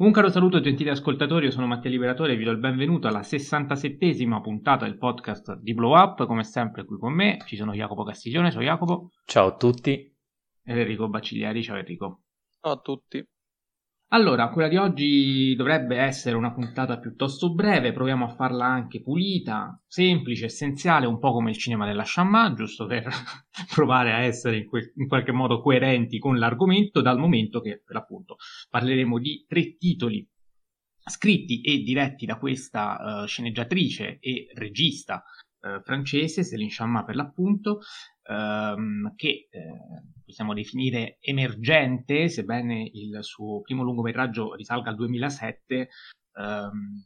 Un caro saluto gentili ascoltatori, io sono Mattia Liberatore e vi do il benvenuto alla 67esima puntata del podcast di Blow Up, come sempre qui con me ci sono Jacopo Castiglione, ciao Jacopo. Ciao a tutti. Ed Enrico Bacciglieri, ciao Enrico. Ciao a tutti. Allora, quella di oggi dovrebbe essere una puntata piuttosto breve, proviamo a farla anche pulita, semplice, essenziale, un po' come il cinema della Sciamma, giusto per provare a essere in, que- in, qualche modo coerenti con l'argomento, dal momento che, per l'appunto, parleremo di tre titoli scritti e diretti da questa uh, sceneggiatrice e regista uh, francese, Céline Sciamma per l'appunto, ehm, che eh, possiamo definire emergente, sebbene il suo primo lungometraggio risalga al 2007, ehm,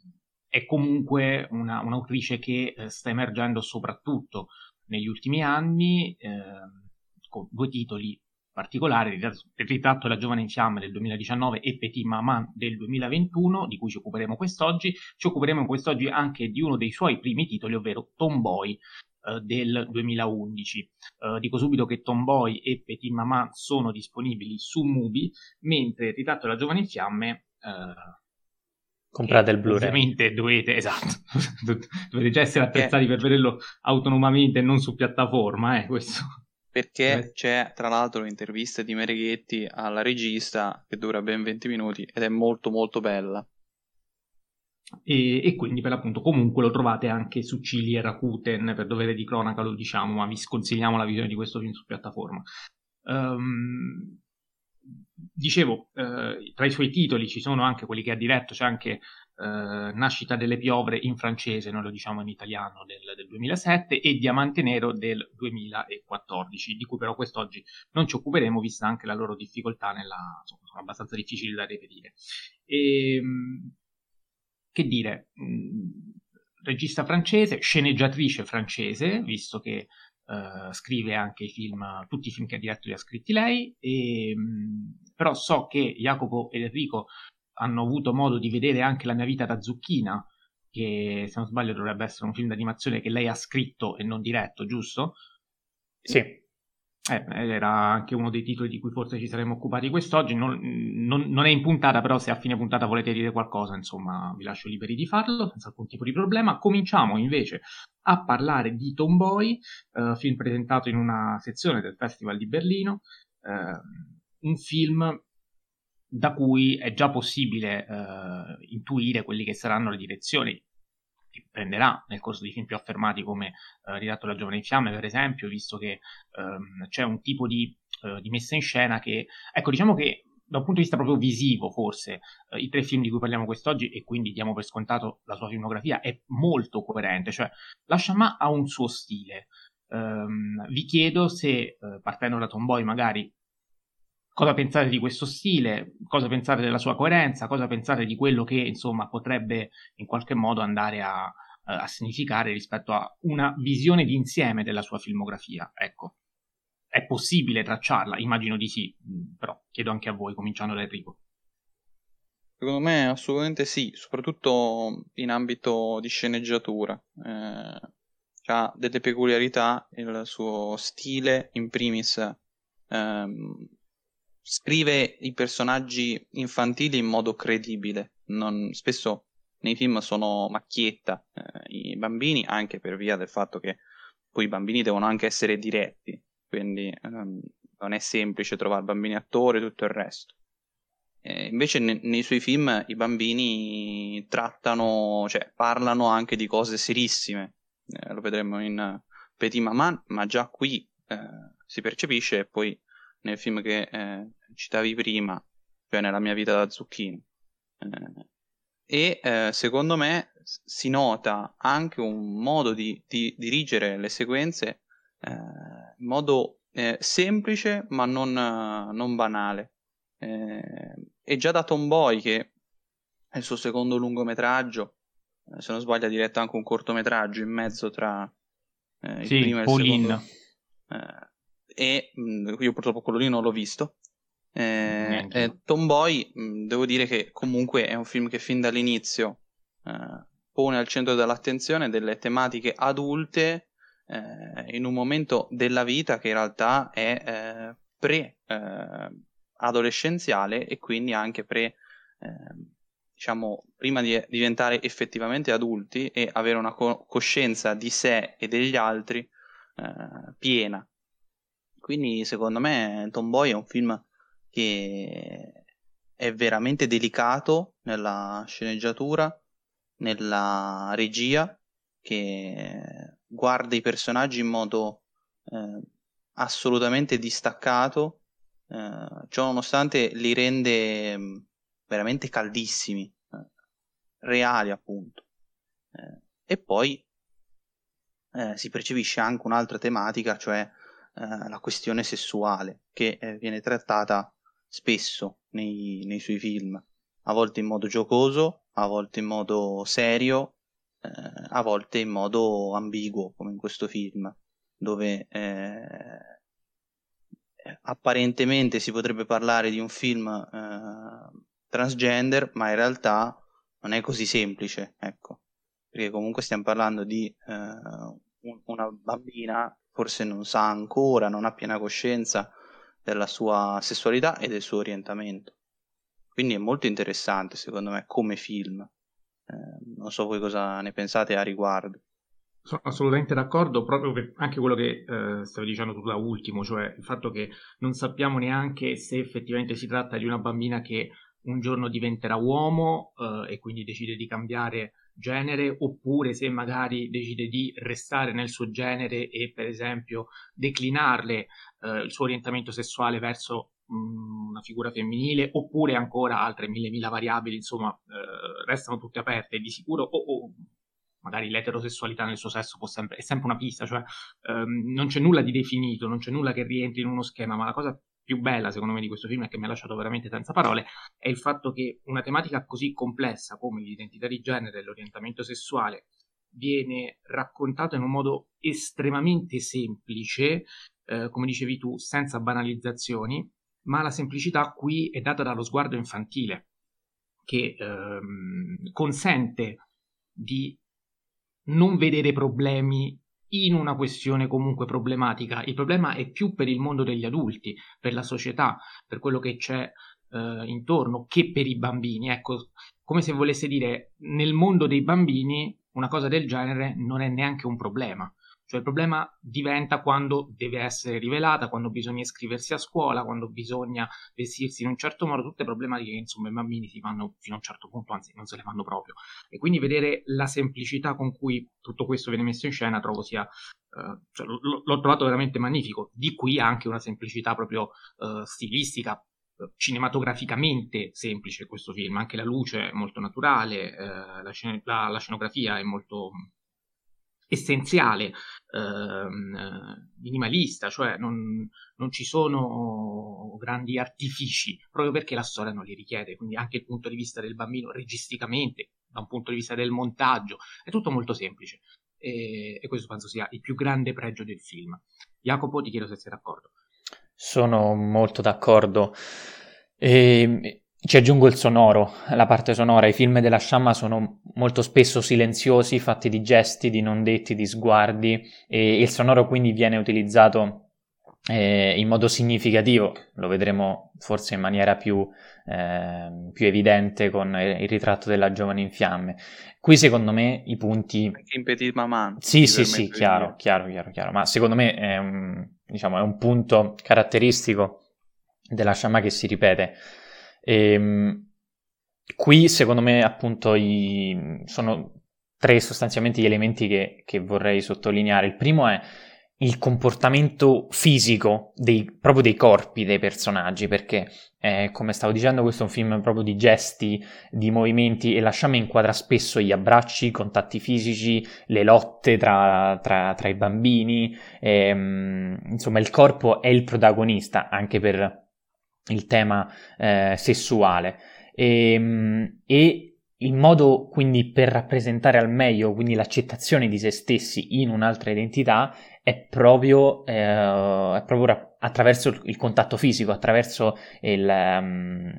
è comunque una, un'autrice che eh, sta emergendo soprattutto negli ultimi anni, ehm, con due titoli particolari, il ritratto della giovane in fiamme del 2019 e Petit Maman del 2021, di cui ci occuperemo quest'oggi. Ci occuperemo quest'oggi anche di uno dei suoi primi titoli, ovvero Tomboy, eh, del 2011. Uh, eh, dico subito che Tomboy e Petit Maman sono disponibili su Mubi, mentre Ritratto della giovane in fiamme uh, comprate il Blu-ray. Ovviamente dovete, esatto, dovete già essere attrezzati per vederlo autonomamente e non su piattaforma, eh, questo. Perché c'è tra l'altro un'intervista di Mereghetti alla regista che dura ben 20 minuti ed è molto molto bella. E, e, quindi per l'appunto comunque lo trovate anche su Cili e Rakuten per dovere di cronaca lo diciamo ma vi sconsigliamo la visione di questo film su piattaforma. Um, dicevo uh, tra i suoi titoli ci sono anche quelli che ha diretto c'è anche uh, Nascita delle piovre in francese noi lo diciamo in italiano del, del 2007 e Diamante nero del 2014 di cui però quest'oggi non ci occuperemo vista anche la loro difficoltà nella, insomma, sono abbastanza difficili da reperire. E, um, che dire, mm, regista francese, sceneggiatrice francese, visto che uh, scrive anche i film, tutti i film che ha diretto li ha scritti lei, e, mm, però so che Jacopo ed Enrico hanno avuto modo di vedere anche La mia vita da zucchina, che se non sbaglio dovrebbe essere un film d'animazione che lei ha scritto e non diretto, giusto? Sì. Eh, era anche uno dei titoli di cui forse ci saremmo occupati quest'oggi. Non, non, non, è in puntata, però se a fine puntata volete dire qualcosa, insomma, vi lascio liberi di farlo, senza alcun tipo di problema. Cominciamo invece a parlare di Tomboy, eh, film presentato in una sezione del Festival di Berlino, eh, un film da cui è già possibile eh, intuire quelli che saranno le direzioni prenderà nel corso di film più affermati come eh, Ridatto la giovane in fiamme, per esempio, visto che ehm, c'è un tipo di, eh, di, messa in scena che, ecco, diciamo che da un punto di vista proprio visivo, forse, eh, i tre film di cui parliamo quest'oggi, e quindi diamo per scontato la sua filmografia, è molto coerente, cioè la Shaman ha un suo stile. Um, vi chiedo se, eh, partendo da Tomboy, magari cosa pensate di questo stile, cosa pensate della sua coerenza, cosa pensate di quello che insomma potrebbe in qualche modo andare a, a significare rispetto a una visione d'insieme della sua filmografia. Ecco, è possibile tracciarla? Immagino di sì, mm, però chiedo anche a voi, cominciando da Enrico. Secondo me assolutamente sì, soprattutto in ambito di sceneggiatura. Eh, ha delle peculiarità, il suo stile in primis ehm, scrive i personaggi infantili in modo credibile. Non, spesso nei film sono macchietta eh, i bambini, anche per via del fatto che poi i bambini devono anche essere diretti, quindi ehm, non è semplice trovare bambini attori e tutto il resto. Eh, invece ne, nei suoi film i bambini trattano, cioè parlano anche di cose serissime, eh, lo vedremo in Petit Maman, ma già qui eh, si percepisce e poi nel film che eh, citavi prima, cioè nella mia vita da zucchino. Eh, e eh, secondo me si nota anche un modo di, di dirigere le sequenze eh, in modo eh, semplice ma non, non banale. Eh, e già da Tomboy, che è il suo secondo lungometraggio, se non sbaglio ha diretto anche un cortometraggio in mezzo tra il sì, primo e il Pauline. secondo e mh, io purtroppo quello lì non l'ho visto. Eh, eh, Tomboy, mh, devo dire che comunque è un film che fin dall'inizio eh, pone al centro dell'attenzione delle tematiche adulte eh, in un momento della vita che in realtà è pre eh, adolescenziale e quindi anche pre diciamo, prima di diventare effettivamente adulti e avere una co- coscienza di sé e degli altri eh, piena. Quindi secondo me Tomboy è un film che è veramente delicato nella sceneggiatura, nella regia, che guarda i personaggi in modo eh, assolutamente distaccato, eh, ciò nonostante li rende mm, veramente caldissimi, eh, reali appunto. Eh, e poi eh, si percepisce anche un'altra tematica, cioè eh, la questione sessuale, che eh, viene trattata spesso nei, nei, suoi film, a volte in modo giocoso, a volte in modo serio, eh, a volte in modo ambiguo, come in questo film, dove eh, apparentemente si potrebbe parlare di un film eh, transgender, ma in realtà non è così semplice, ecco, perché comunque stiamo parlando di una bambina, forse non sa ancora, non ha piena coscienza della sua sessualità e del suo orientamento. Quindi è molto interessante, secondo me, come film. Eh, non so voi cosa ne pensate a riguardo. Sono assolutamente d'accordo, proprio per anche quello che eh, stavi dicendo tu da ultimo, cioè il fatto che non sappiamo neanche se effettivamente si tratta di una bambina che un giorno diventerà uomo eh, e quindi decide di cambiare genere oppure se magari decide di restare nel suo genere e per esempio declinarle eh, il suo orientamento sessuale verso mh, mm, una figura femminile oppure ancora altre mille mila variabili insomma eh, restano tutte aperte di sicuro o, o magari l'eterosessualità nel suo sesso sempre, è sempre una pista, cioè ehm, non c'è nulla di definito, non c'è nulla che rientri in uno schema, ma la cosa più bella secondo me di questo film e che mi ha lasciato veramente senza parole è il fatto che una tematica così complessa come l'identità di genere e l'orientamento sessuale viene raccontata in un modo estremamente semplice, eh, come dicevi tu, senza banalizzazioni, ma la semplicità qui è data dallo sguardo infantile, che ehm, consente di non vedere problemi in una questione comunque problematica. Il problema è più per il mondo degli adulti, per la società, per quello che c'è eh, intorno, che per i bambini. Ecco, come se volesse dire, nel mondo dei bambini una cosa del genere non è neanche un problema. Cioè il problema diventa quando deve essere rivelata, quando bisogna iscriversi a scuola, quando bisogna vestirsi in un certo modo, tutte problematiche che insomma i bambini si fanno fino a un certo punto, anzi non se le fanno proprio. E quindi vedere la semplicità con cui tutto questo viene messo in scena trovo sia, eh, cioè, l- l'ho trovato veramente magnifico. Di qui anche una semplicità proprio eh, stilistica, cinematograficamente semplice questo film, anche la luce è molto naturale, eh, la, scen- la, la, scenografia è molto essenziale, ehm, minimalista, cioè non, non, ci sono grandi artifici, proprio perché la storia non li richiede, quindi anche il punto di vista del bambino registicamente, da un punto di vista del montaggio, è tutto molto semplice e, e questo penso sia il più grande pregio del film. Jacopo, ti chiedo se sei d'accordo. Sono molto d'accordo. E ci aggiungo il sonoro, la parte sonora. I film della Sciamma sono molto spesso silenziosi, fatti di gesti, di non detti, di sguardi e il sonoro quindi viene utilizzato eh, in modo significativo. Lo vedremo forse in maniera più, eh, più, evidente con il ritratto della giovane in fiamme. Qui secondo me i punti... In Petit Maman. Sì, sì, sì, chiaro, chiaro, chiaro, chiaro. Ma secondo me è un, diciamo, è un punto caratteristico della Sciamma che si ripete e, ehm, qui secondo me appunto i, sono tre sostanzialmente gli elementi che, che, vorrei sottolineare. Il primo è il comportamento fisico dei, proprio dei corpi dei personaggi, perché eh, come stavo dicendo questo è un film proprio di gesti, di movimenti e lasciamo inquadra spesso gli abbracci, i contatti fisici, le lotte tra, tra, tra i bambini, ehm, insomma il corpo è il protagonista anche per il tema eh, sessuale. E, ehm, e, il modo quindi per rappresentare al meglio quindi l'accettazione di se stessi in un'altra identità è proprio, eh, è proprio attraverso il contatto fisico, attraverso il, um,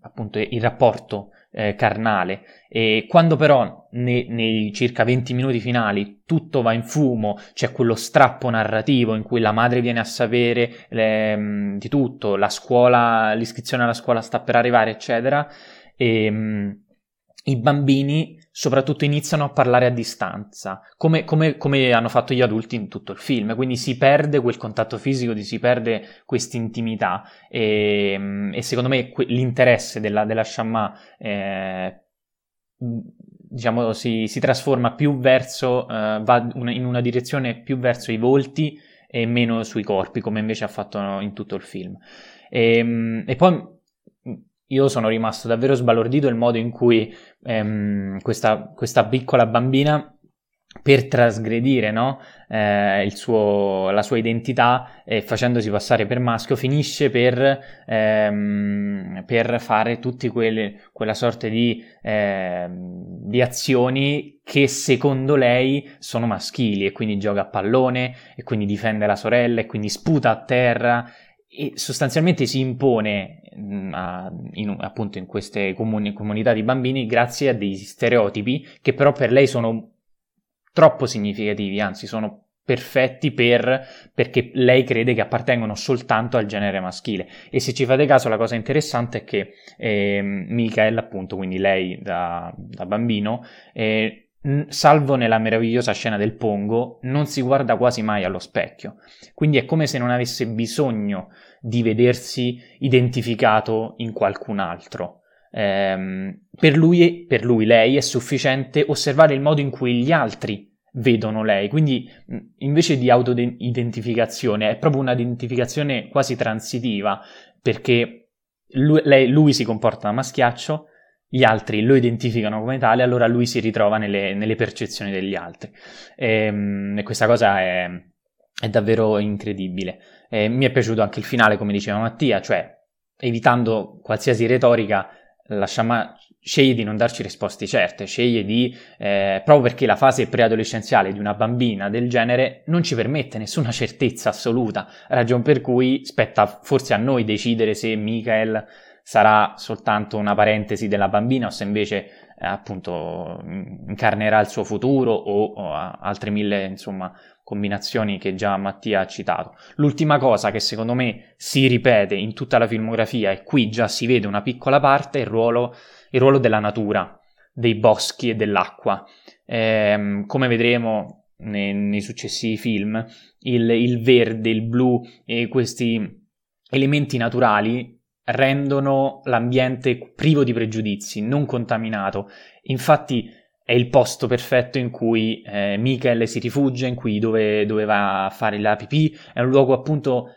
appunto il rapporto eh, carnale. E quando però ne, nei circa 20 minuti finali tutto va in fumo, c'è quello strappo narrativo in cui la madre viene a sapere le, mm, di tutto, la scuola, l'iscrizione alla scuola sta per arrivare, eccetera, e, mm, i bambini soprattutto iniziano a parlare a distanza, come, come, come, hanno fatto gli adulti in tutto il film, quindi si perde quel contatto fisico, si perde questa intimità e, mm, e, secondo me l'interesse della, della Shamma eh, diciamo, si, si, trasforma più verso, eh, va in una direzione più verso i volti e meno sui corpi, come invece ha fatto in tutto il film. E, mm, e poi io sono rimasto davvero sbalordito il modo in cui ehm, questa, questa, piccola bambina per trasgredire no? eh, suo, la sua identità e facendosi passare per maschio finisce per, ehm, per fare tutte quella sorta di, eh, di, azioni che secondo lei sono maschili e quindi gioca a pallone e quindi difende la sorella e quindi sputa a terra e sostanzialmente si impone mm, a, in, appunto in queste comuni, comunità di bambini grazie a dei stereotipi che però per lei sono troppo significativi, anzi sono perfetti per, perché lei crede che appartengono soltanto al genere maschile. E se ci fate caso, la cosa interessante è che eh, Michael, appunto, quindi lei da, da bambino, eh, salvo nella meravigliosa scena del pongo, non si guarda quasi mai allo specchio. Quindi è come se non avesse bisogno di vedersi identificato in qualcun altro. Ehm, per, lui, per lui, lei, è sufficiente osservare il modo in cui gli altri vedono lei. Quindi, invece di auto-identificazione, è proprio un'identificazione quasi transitiva, perché lui, lei, lui si comporta da maschiaccio, gli altri lo identificano come tale, allora lui si ritrova nelle, nelle percezioni degli altri. E, ehm, e questa cosa è, è davvero incredibile. E mi è piaciuto anche il finale, come diceva Mattia, cioè evitando qualsiasi retorica, la sceglie di non darci risposte certe, sceglie di, eh, proprio perché la fase preadolescenziale di una bambina del genere non ci permette nessuna certezza assoluta, ragion per cui spetta forse a noi decidere se Michael sarà soltanto una parentesi della bambina o se invece eh, appunto incarnerà il suo futuro o, o altre mille insomma combinazioni che già Mattia ha citato. L'ultima cosa che secondo me si ripete in tutta la filmografia e qui già si vede una piccola parte è il ruolo, il ruolo della natura, dei boschi e dell'acqua. Eh, come vedremo nei, nei successivi film, il, il verde, il blu e questi elementi naturali rendono l'ambiente privo di pregiudizi, non contaminato. Infatti è il posto perfetto in cui eh, Michael si rifugia, in cui dove, dove va a fare la pipì, è un luogo appunto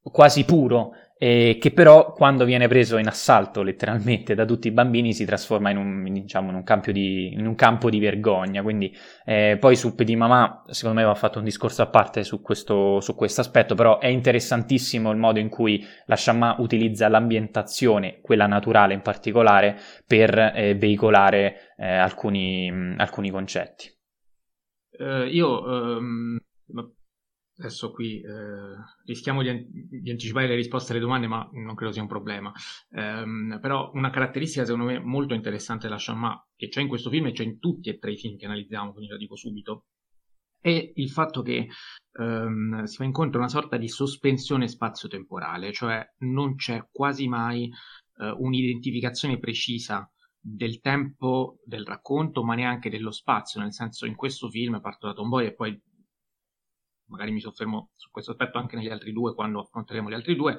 quasi puro, eh, che però quando viene preso in assalto letteralmente da tutti i bambini si trasforma in un, diciamo, in un, di, in un campo di vergogna. Quindi eh, poi su Petit Mamà secondo me va fatto un discorso a parte su questo su aspetto, però è interessantissimo il modo in cui la Shamma utilizza l'ambientazione, quella naturale in particolare, per eh, veicolare eh, alcuni, alcuni, concetti. Uh, io um Adesso qui eh, rischiamo di, di, anticipare le risposte alle domande, ma non credo sia un problema. Um, però una caratteristica secondo me molto interessante della Shamma, che c'è in questo film e c'è in tutti e tre i film che analizziamo, quindi la dico subito, è il fatto che um, si va incontro a una sorta di sospensione spazio-temporale, cioè non c'è quasi mai uh, un'identificazione precisa del tempo del racconto, ma neanche dello spazio, nel senso in questo film parto da Tomboy e poi magari mi soffermo su questo aspetto anche negli altri due quando affronteremo gli altri due,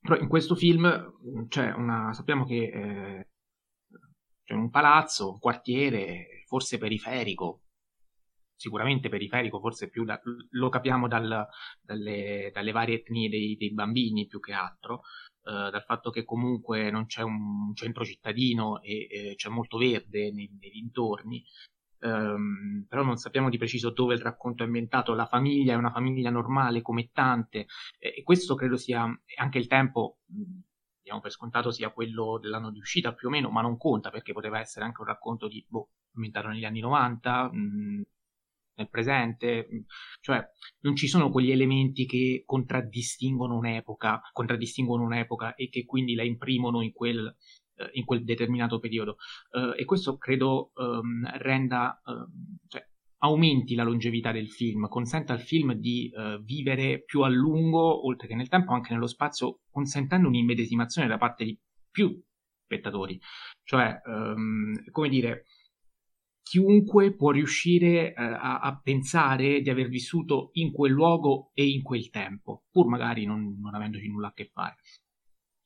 però in questo film una, sappiamo che eh, c'è un palazzo, un quartiere, forse periferico, sicuramente periferico, forse più da, lo capiamo dal, dalle, dalle, varie etnie dei, dei, bambini più che altro, eh, dal fatto che comunque non c'è un centro cittadino e eh, c'è molto verde nei, nei dintorni, Um, però non sappiamo di preciso dove il racconto è ambientato. La famiglia è una famiglia normale come tante, e, questo credo sia anche il tempo. Diamo per scontato sia quello dell'anno di uscita più o meno, ma non conta perché poteva essere anche un racconto di boh, ambientato negli anni 90, mh, nel presente, cioè non ci sono quegli elementi che contraddistinguono un'epoca, contraddistinguono un'epoca e che quindi la imprimono in quel in quel determinato periodo. Uh, e questo credo um, renda, uh, cioè, aumenti la longevità del film, consenta al film di uh, vivere più a lungo, oltre che nel tempo, anche nello spazio, consentendo un'immedesimazione da parte di più spettatori. Cioè, um, come dire, chiunque può riuscire uh, a, a, pensare di aver vissuto in quel luogo e in quel tempo, pur magari non, non avendoci nulla a che fare.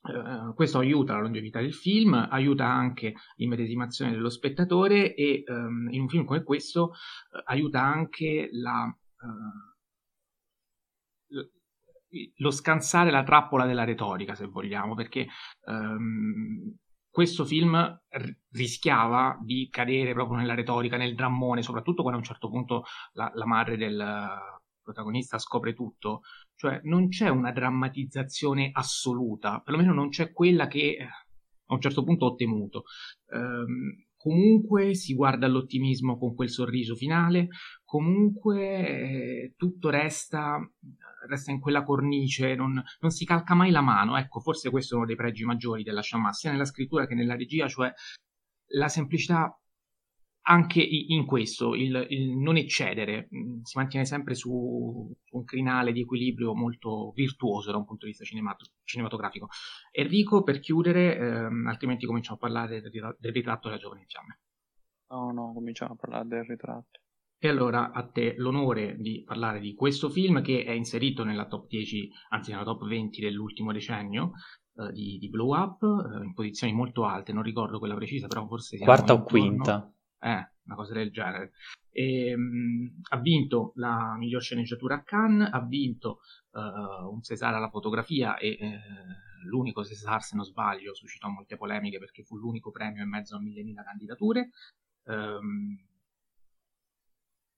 Uh, questo aiuta la longevità del film, aiuta anche l'immedesimazione dello spettatore e um, in un film come questo uh, aiuta anche la, lo scansare la trappola della retorica, se vogliamo, perché um, questo film rischiava di cadere proprio nella retorica, nel drammone, soprattutto quando a un certo punto la, la madre del protagonista scopre tutto, cioè non c'è una drammatizzazione assoluta, perlomeno non c'è quella che a un certo punto ho temuto. Um, comunque si guarda all'ottimismo con quel sorriso finale, comunque eh, tutto resta, resta, in quella cornice, non, non, si calca mai la mano. Ecco, forse questo è uno dei pregi maggiori della Shamas, sia nella scrittura che nella regia, cioè la semplicità anche in questo, il, il, non eccedere, mm, si mantiene sempre su, un crinale di equilibrio molto virtuoso da un punto di vista cinemat- cinematografico. Enrico, per chiudere, ehm, altrimenti cominciamo a parlare del, del ritratto della giovane in fiamme. No, no, cominciamo a parlare del ritratto. E allora a te l'onore di parlare di questo film che è inserito nella top 10, anzi nella top 20 dell'ultimo decennio eh, di, di, Blow Up, eh, in posizioni molto alte, non ricordo quella precisa, però forse Quarta o quinta? Eh, una cosa del genere. E, ehm, mh, ha vinto la miglior sceneggiatura a Cannes, ha vinto uh, un César alla fotografia e eh, l'unico César, se non sbaglio, suscitò molte polemiche perché fu l'unico premio in mezzo a mille mila candidature. Um,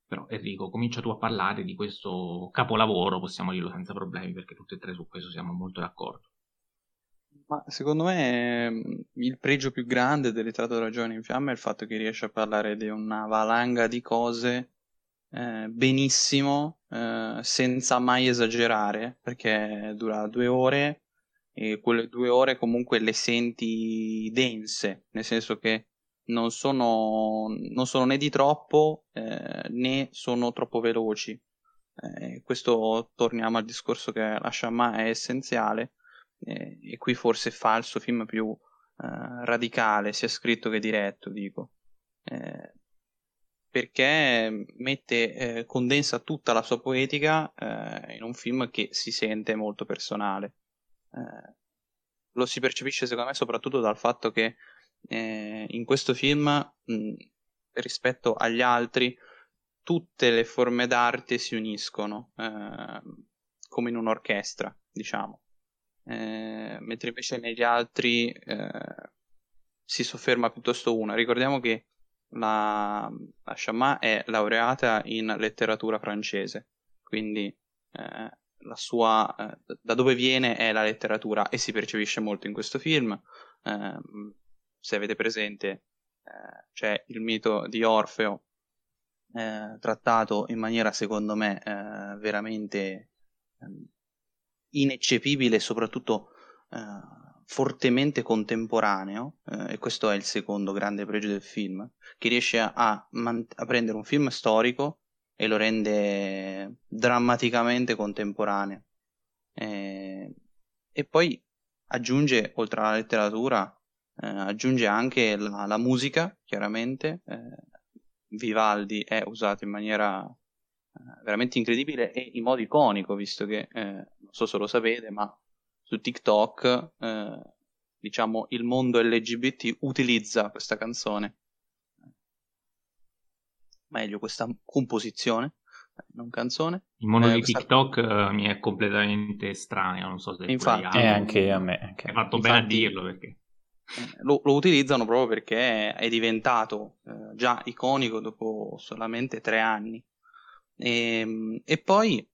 però Enrico, comincia tu a parlare di questo capolavoro, possiamo dirlo senza problemi, perché tutti e tre su questo siamo molto d'accordo. Ma secondo me mm, il pregio più grande del della giovane in fiamme è il fatto che riesce a parlare di una valanga di cose eh, benissimo, eh, senza mai esagerare, perché dura due ore e quelle due ore comunque le senti dense, nel senso che non sono, non sono né di troppo eh, né sono troppo veloci. Eh, questo torniamo al discorso che la Shamma è essenziale e, e qui forse fa il suo film più eh, radicale, sia scritto che diretto, dico. Eh, perché mette, eh, condensa tutta la sua poetica eh, in un film che si sente molto personale. Eh, lo si percepisce secondo me soprattutto dal fatto che eh, in questo film, mh, rispetto agli altri, tutte le forme d'arte si uniscono, come in un'orchestra, diciamo. Eh, mentre invece negli altri eh, si sofferma piuttosto una. Ricordiamo che la, la Chamat è laureata in letteratura francese, quindi eh, la sua, eh, da dove viene è la letteratura e si percepisce molto in questo film. Ehm, se avete presente, eh, c'è il mito di Orfeo trattato in maniera secondo me veramente ehm, ineccepibile e soprattutto eh, fortemente contemporaneo, eh, e questo è il secondo grande pregio del film, che riesce a, a, a prendere un film storico e lo rende drammaticamente contemporaneo. Eh, e poi aggiunge, oltre alla letteratura, eh, aggiunge anche la, la musica, chiaramente. Eh, Vivaldi è usato in maniera eh, veramente incredibile e in modo iconico, visto che eh, non so se lo sapete, ma su TikTok eh, diciamo il mondo LGBT utilizza questa canzone. Meglio questa composizione, non canzone. Il mondo eh, di questa... TikTok uh, mi è completamente estraneo, non so se infatti, è anche a me. Anche. Hai fatto infatti, bene a dirlo perché lo, lo, utilizzano proprio perché è diventato eh, già iconico dopo solamente tre anni. E, ehm, e poi,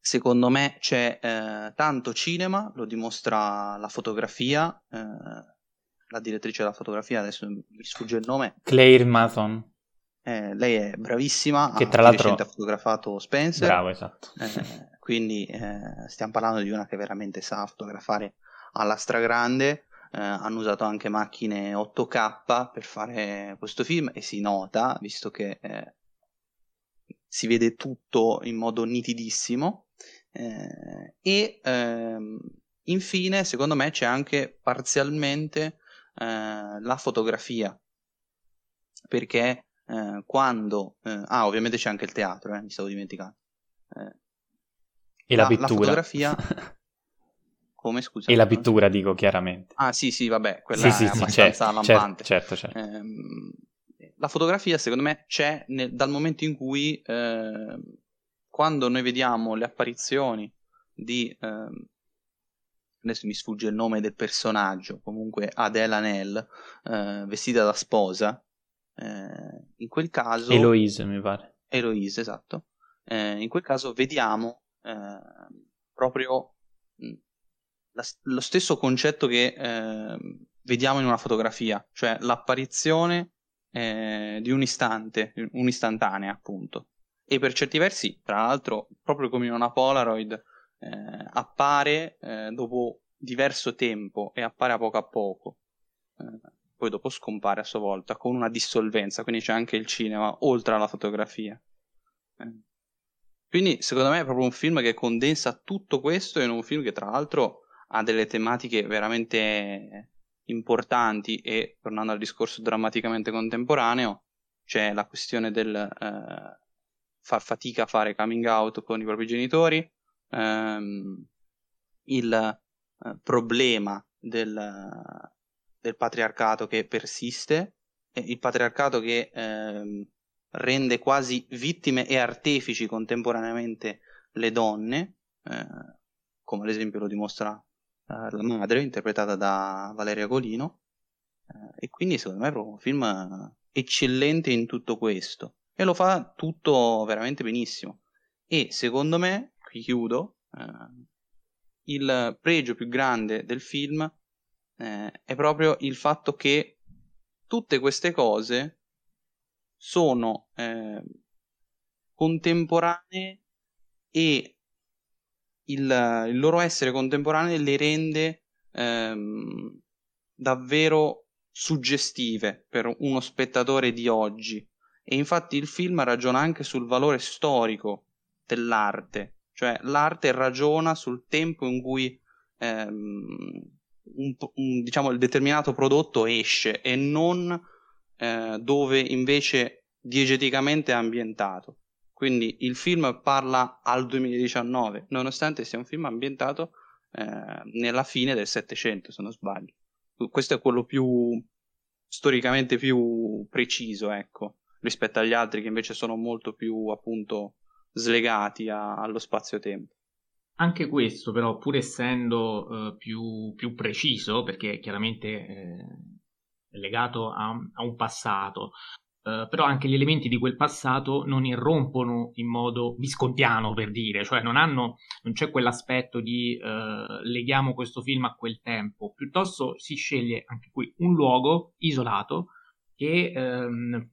secondo me, c'è eh, tanto cinema, lo dimostra la fotografia, eh, la direttrice della fotografia, adesso mi sfugge il nome. Claire Mathon. Eh, lei è bravissima, che tra l'altro ha fotografato Spencer. Bravo, esatto. Eh, quindi eh, stiamo parlando di una che veramente sa fotografare alla stragrande. Eh, hanno usato anche macchine 8K per fare questo film e si nota, visto che si vede tutto in modo nitidissimo eh, e ehm, infine secondo me c'è anche parzialmente eh, la fotografia, perché eh, quando... Eh, ah, ovviamente c'è anche il teatro, eh, mi stavo dimenticando. E la, la pittura. La fotografia... Come scusa? E la pittura, dico chiaramente. Ah, sì, sì, vabbè, quella sì, sì, è sì, abbastanza certo, lampante. Certo, certo. certo. Eh, la fotografia, secondo me, c'è nel, dal momento in cui, eh, quando noi vediamo le apparizioni di... Eh, adesso mi sfugge il nome del personaggio, comunque Adela Nell, eh, vestita da sposa, eh, in quel caso... Eloise, mi pare. Eloise, esatto. Eh, in quel caso vediamo proprio la, lo stesso concetto che eh, vediamo in una fotografia, cioè l'apparizione eh, di un istante, un'istantanea appunto. E per certi versi, tra l'altro, proprio come in una Polaroid, eh, appare eh, dopo diverso tempo e appare a poco a poco. Eh, poi dopo scompare a sua volta con una dissolvenza, quindi c'è anche il cinema oltre alla fotografia. Eh. Quindi secondo me è proprio un film che condensa tutto questo in un film che tra l'altro ha delle tematiche veramente importanti e tornando al discorso drammaticamente contemporaneo c'è la questione del eh, far fatica a fare coming out con i propri genitori ehm, il eh, problema del, del, patriarcato che persiste il patriarcato che ehm, rende quasi vittime e artefici contemporaneamente le donne eh, come ad esempio lo dimostra la madre, interpretata da Valeria Golino, eh, e quindi secondo me è proprio un film eccellente in tutto questo, e lo fa tutto veramente benissimo. E secondo me, qui chiudo, eh, il pregio più grande del film eh, è proprio il fatto che tutte queste cose sono eh, contemporanee e il, il loro essere contemporanee le rende ehm, davvero suggestive per uno spettatore di oggi. E infatti il film ragiona anche sul valore storico dell'arte, cioè l'arte ragiona sul tempo in cui ehm, un, un, diciamo, il determinato prodotto esce e non eh, dove invece diegeticamente è ambientato. Quindi il film parla al 2019, nonostante sia un film ambientato eh, nella fine del Settecento, se non sbaglio. Questo è quello più storicamente più preciso, ecco, rispetto agli altri che invece sono molto più appunto slegati a, allo spazio-tempo. Anche questo, però, pur essendo uh, più, più, preciso, perché chiaramente eh, è legato a, a, un passato, Uh, però anche gli elementi di quel passato non irrompono in modo viscontiano per dire, cioè non, hanno, non c'è quell'aspetto di uh, leghiamo questo film a quel tempo, piuttosto si sceglie anche qui un luogo isolato che um,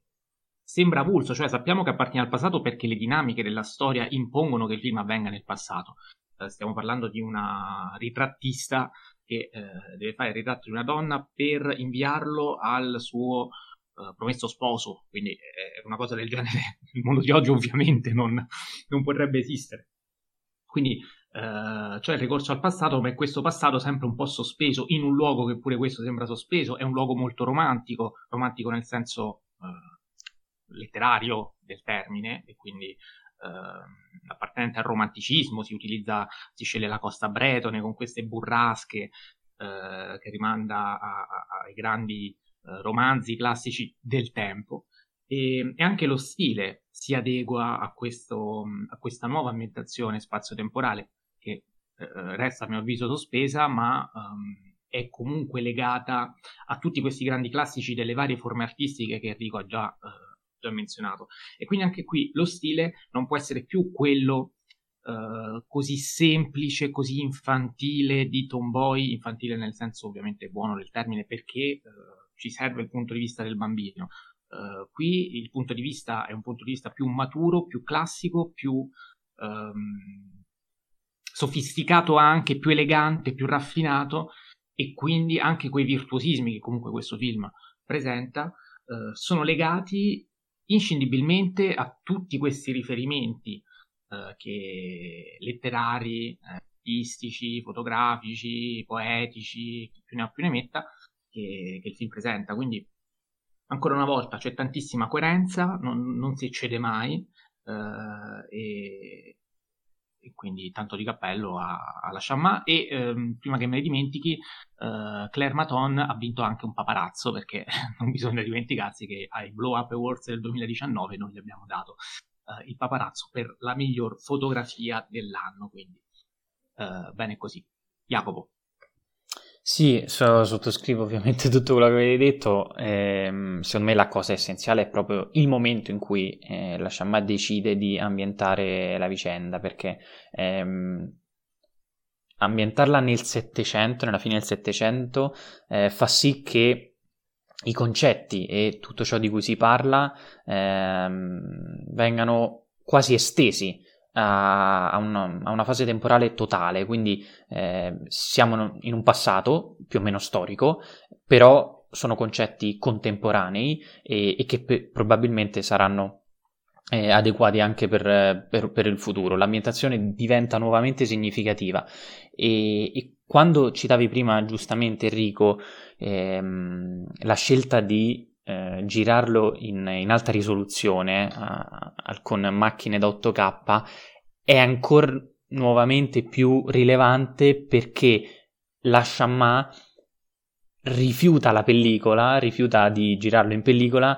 sembra avulso, cioè sappiamo che appartiene al passato perché le dinamiche della storia impongono che il film avvenga nel passato. Uh, stiamo parlando di una ritrattista che deve fare il ritratto di una donna per inviarlo al suo uh, promesso sposo, quindi è una cosa del genere. Il mondo di oggi ovviamente non, non potrebbe esistere. Quindi uh, c'è il ricorso al passato, ma è questo passato sempre un po' sospeso in un luogo che pure questo sembra sospeso, è un luogo molto romantico, romantico nel senso uh, letterario del termine, e quindi uh, appartenente al romanticismo, si utilizza, si sceglie la costa bretone con queste burrasche uh, che rimanda a, a, ai grandi eh, romanzi classici del tempo. E, e, anche lo stile si adegua a, questo, a questa nuova ambientazione spazio-temporale che eh, resta a mio avviso sospesa ma um, è comunque legata a tutti questi grandi classici delle varie forme artistiche che Enrico ha già, uh, già menzionato. E quindi anche qui lo stile non può essere più quello Uh, così semplice, così infantile di tomboy, infantile nel senso ovviamente buono del termine, perché uh, ci serve il punto di vista del bambino. Uh, qui il punto di vista è un punto di vista più maturo, più classico, più um, sofisticato anche, più elegante, più raffinato e quindi anche quei virtuosismi che comunque questo film presenta uh, sono legati inscindibilmente a tutti questi riferimenti uh, che letterari, artistici, fotografici, poetici, più ne ha più ne metta, che, che il film presenta. Quindi, ancora una volta, c'è tantissima coerenza, non, non si eccede mai. Uh, e, e quindi tanto di cappello alla Chamma e ehm, prima che me ne dimentichi eh, Claire Maton ha vinto anche un paparazzo perché non bisogna dimenticarsi che ai Blow Up Awards del 2019 noi gli abbiamo dato eh, il paparazzo per la miglior fotografia dell'anno quindi eh, bene così Jacopo sì, so, sottoscrivo ovviamente tutto quello che avete detto. Eh, secondo me la cosa essenziale è proprio il momento in cui eh, la Shamma decide di ambientare la vicenda, perché ehm, ambientarla nel Settecento, nella fine del Settecento, eh, fa sì che i concetti e tutto ciò di cui si parla ehm, vengano quasi estesi a, a, una, a, una, fase temporale totale, quindi eh, siamo in un passato più o meno storico, però sono concetti contemporanei e, e che pe- probabilmente saranno eh, adeguati anche per, per, per, il futuro. L'ambientazione diventa nuovamente significativa e, e quando citavi prima giustamente Enrico ehm, la scelta di eh, girarlo in, in, alta risoluzione uh, con macchine da 8K è ancora nuovamente più rilevante perché la Shamma rifiuta la pellicola, rifiuta di girarlo in pellicola,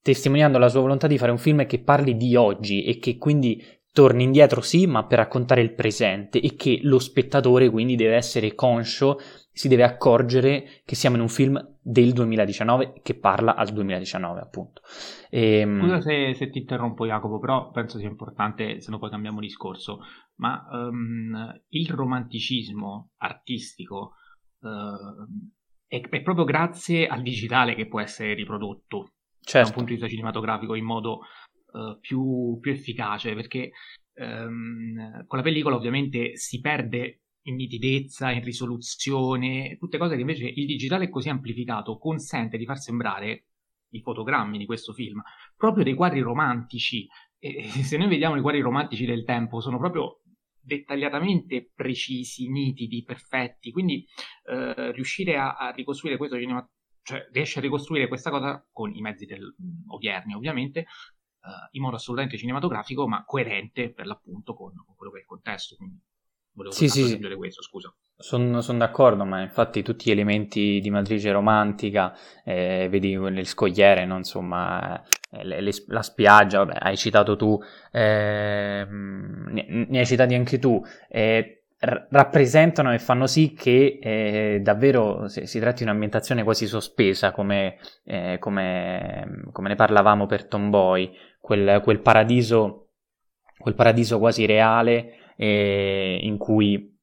testimoniando la sua volontà di fare un film che parli di oggi e che quindi torni indietro sì, ma per raccontare il presente e che lo spettatore quindi deve essere conscio si deve accorgere che siamo in un film del 2019 che parla al 2019, appunto. E, ehm, Scusa se, se, ti interrompo, Jacopo, però penso sia importante, se no poi cambiamo discorso. Ma um, il romanticismo artistico uh, è, è, proprio grazie al digitale che può essere riprodotto certo. da un certo. punto di vista cinematografico in modo uh, più, più, efficace, perché um, con la pellicola ovviamente si perde in nitidezza, in risoluzione, tutte cose che invece il digitale così amplificato consente di far sembrare i fotogrammi di questo film, proprio dei quadri romantici. E se noi vediamo i quadri romantici del tempo, sono proprio dettagliatamente precisi, nitidi, perfetti. Quindi eh, riuscire a, a, ricostruire questo cinema, cioè riesce a ricostruire questa cosa con i mezzi del, odierni, ovviamente, eh, in modo assolutamente cinematografico, ma coerente per l'appunto con, con quello che è il contesto. Quindi Volevo sì, sì, aggiungere questo, scusa. Sono son d'accordo, ma infatti tutti gli elementi di matrice romantica, eh, vedi le scogliere, no? insomma, eh, le, le, la spiaggia, vabbè, hai citato tu, eh, ne, ne, hai citati anche tu, eh, rappresentano e fanno sì che eh, davvero si, si tratti di un'ambientazione quasi sospesa, come, eh, come, come ne parlavamo per Tomboy, quel, quel paradiso, quel paradiso quasi reale eh, in, cui,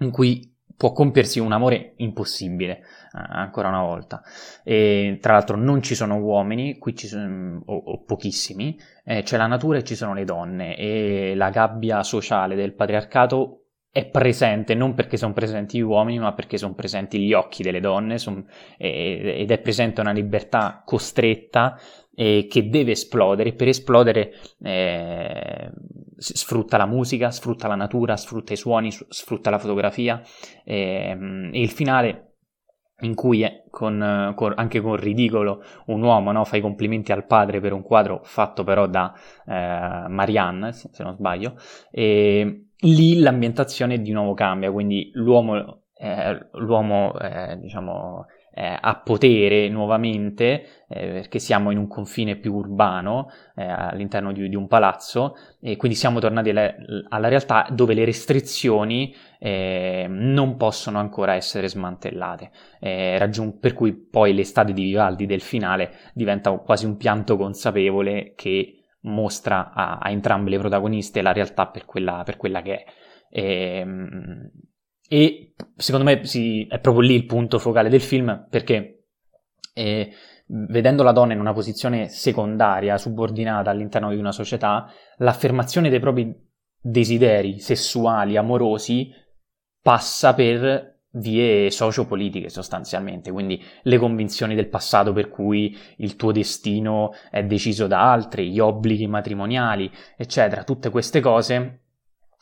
in cui può compiersi un amore impossibile, eh, ancora una volta. E, tra l'altro non ci sono uomini, qui ci sono, o, o pochissimi, eh, c'è la natura e ci sono le donne e la gabbia sociale del patriarcato è presente non perché sono presenti gli uomini, ma perché sono presenti gli occhi delle donne son, ed è presente una libertà costretta eh, che deve esplodere. Per esplodere eh, sfrutta la musica, sfrutta la natura, sfrutta i suoni, sfrutta la fotografia ehm, e il finale in cui con, con, anche con ridicolo un uomo no, fa i complimenti al padre per un quadro fatto però da eh, Marianne, se non sbaglio, e lì l'ambientazione di nuovo cambia, quindi l'uomo, eh, l'uomo eh, diciamo, eh, a potere nuovamente, eh, perché siamo in un confine più urbano eh, all'interno di, di, un palazzo, e quindi siamo tornati alle, alla realtà dove le restrizioni eh, non possono ancora essere smantellate, eh, raggiun- per cui poi l'estate di Vivaldi del finale diventa quasi un pianto consapevole che mostra a, a entrambe le protagoniste la realtà per quella, per quella che è. E, ehm, e secondo me sì, è proprio lì il punto focale del film perché eh, vedendo la donna in una posizione secondaria, subordinata all'interno di una società, l'affermazione dei propri desideri sessuali, amorosi, passa per vie sociopolitiche sostanzialmente, quindi le convinzioni del passato per cui il tuo destino è deciso da altri, gli obblighi matrimoniali, eccetera, tutte queste cose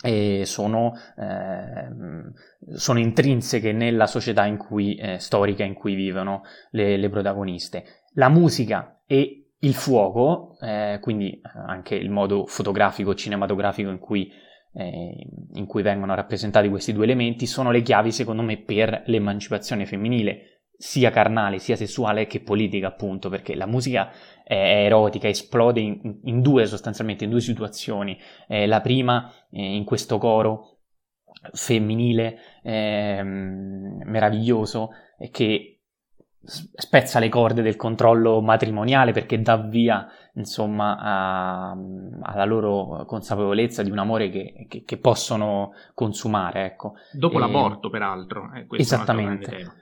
e sono, eh, sono, intrinseche nella società in cui, eh, storica in cui vivono le, le, protagoniste. La musica e il fuoco, eh, quindi anche il modo fotografico, cinematografico in cui, eh, in cui vengono rappresentati questi due elementi, sono le chiavi secondo me per l'emancipazione femminile sia carnale, sia sessuale che politica, appunto, perché la musica è erotica, esplode in, in due sostanzialmente, in due situazioni. Eh, la prima eh, in questo coro femminile eh, meraviglioso che spezza le corde del controllo matrimoniale perché dà via insomma a, alla loro consapevolezza di un amore che, che, che possono consumare ecco. dopo e... l'aborto peraltro eh, esattamente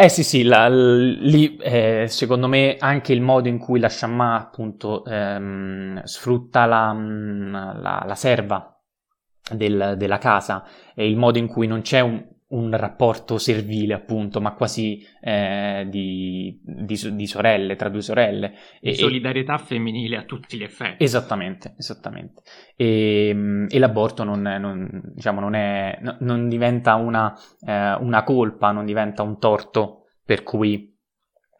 eh sì, sì, la, lì eh, secondo me anche il modo in cui la Shamma appunto ehm, sfrutta la, la, la serva del, della casa e il modo in cui non c'è un, un rapporto servile, appunto, ma quasi eh, di, di, di, sorelle, tra due sorelle. E, solidarietà femminile a tutti gli effetti. Esattamente, esattamente. E, ehm, e l'aborto non, non, diciamo, non, è, non diventa una, eh, una colpa, non diventa un torto per cui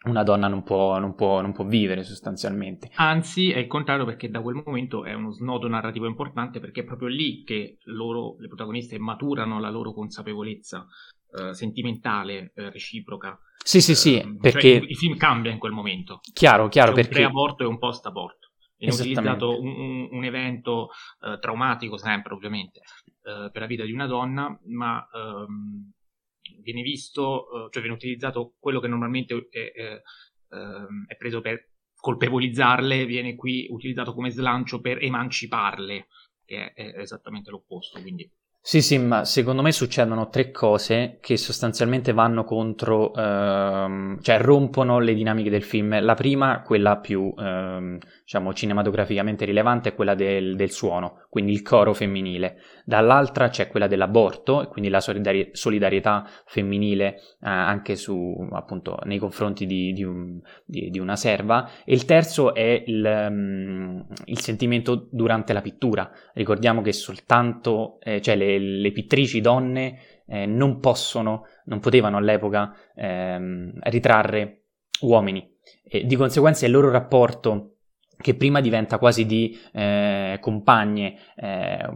una donna non può, non, può, non può, vivere sostanzialmente. Anzi, è il contrario perché da quel momento è uno snodo narrativo importante perché è proprio lì che loro, le protagoniste, maturano la loro consapevolezza eh, sentimentale, eh, reciproca. Sì, sì, sì, eh, perché... Cioè, il film cambia in quel momento. Chiaro, chiaro, perché... un pre-aborto e un post-aborto. Viene utilizzato un, un, un evento eh, traumatico sempre, ovviamente, eh, per la vita di una donna, ma... Ehm, viene visto, eh, cioè viene utilizzato quello che normalmente è, è, ehm, è preso per colpevolizzarle, viene qui utilizzato come slancio per emanciparle, che è, è esattamente l'opposto. Quindi sì, sì, ma secondo me succedono tre cose che sostanzialmente vanno contro, ehm, cioè rompono le dinamiche del film. La prima, quella più, ehm, diciamo, cinematograficamente rilevante, è quella del, del, suono, quindi il coro femminile. Dall'altra c'è quella dell'aborto, e quindi la solidari- solidarietà femminile eh, anche su, appunto, nei confronti di, di, un, di, di, una serva. E il terzo è il, um, il sentimento durante la pittura. Ricordiamo che soltanto, eh, cioè le le, pittrici donne eh, non possono, non potevano all'epoca ehm, ritrarre uomini. E di conseguenza il loro rapporto che prima diventa quasi di eh, compagne eh,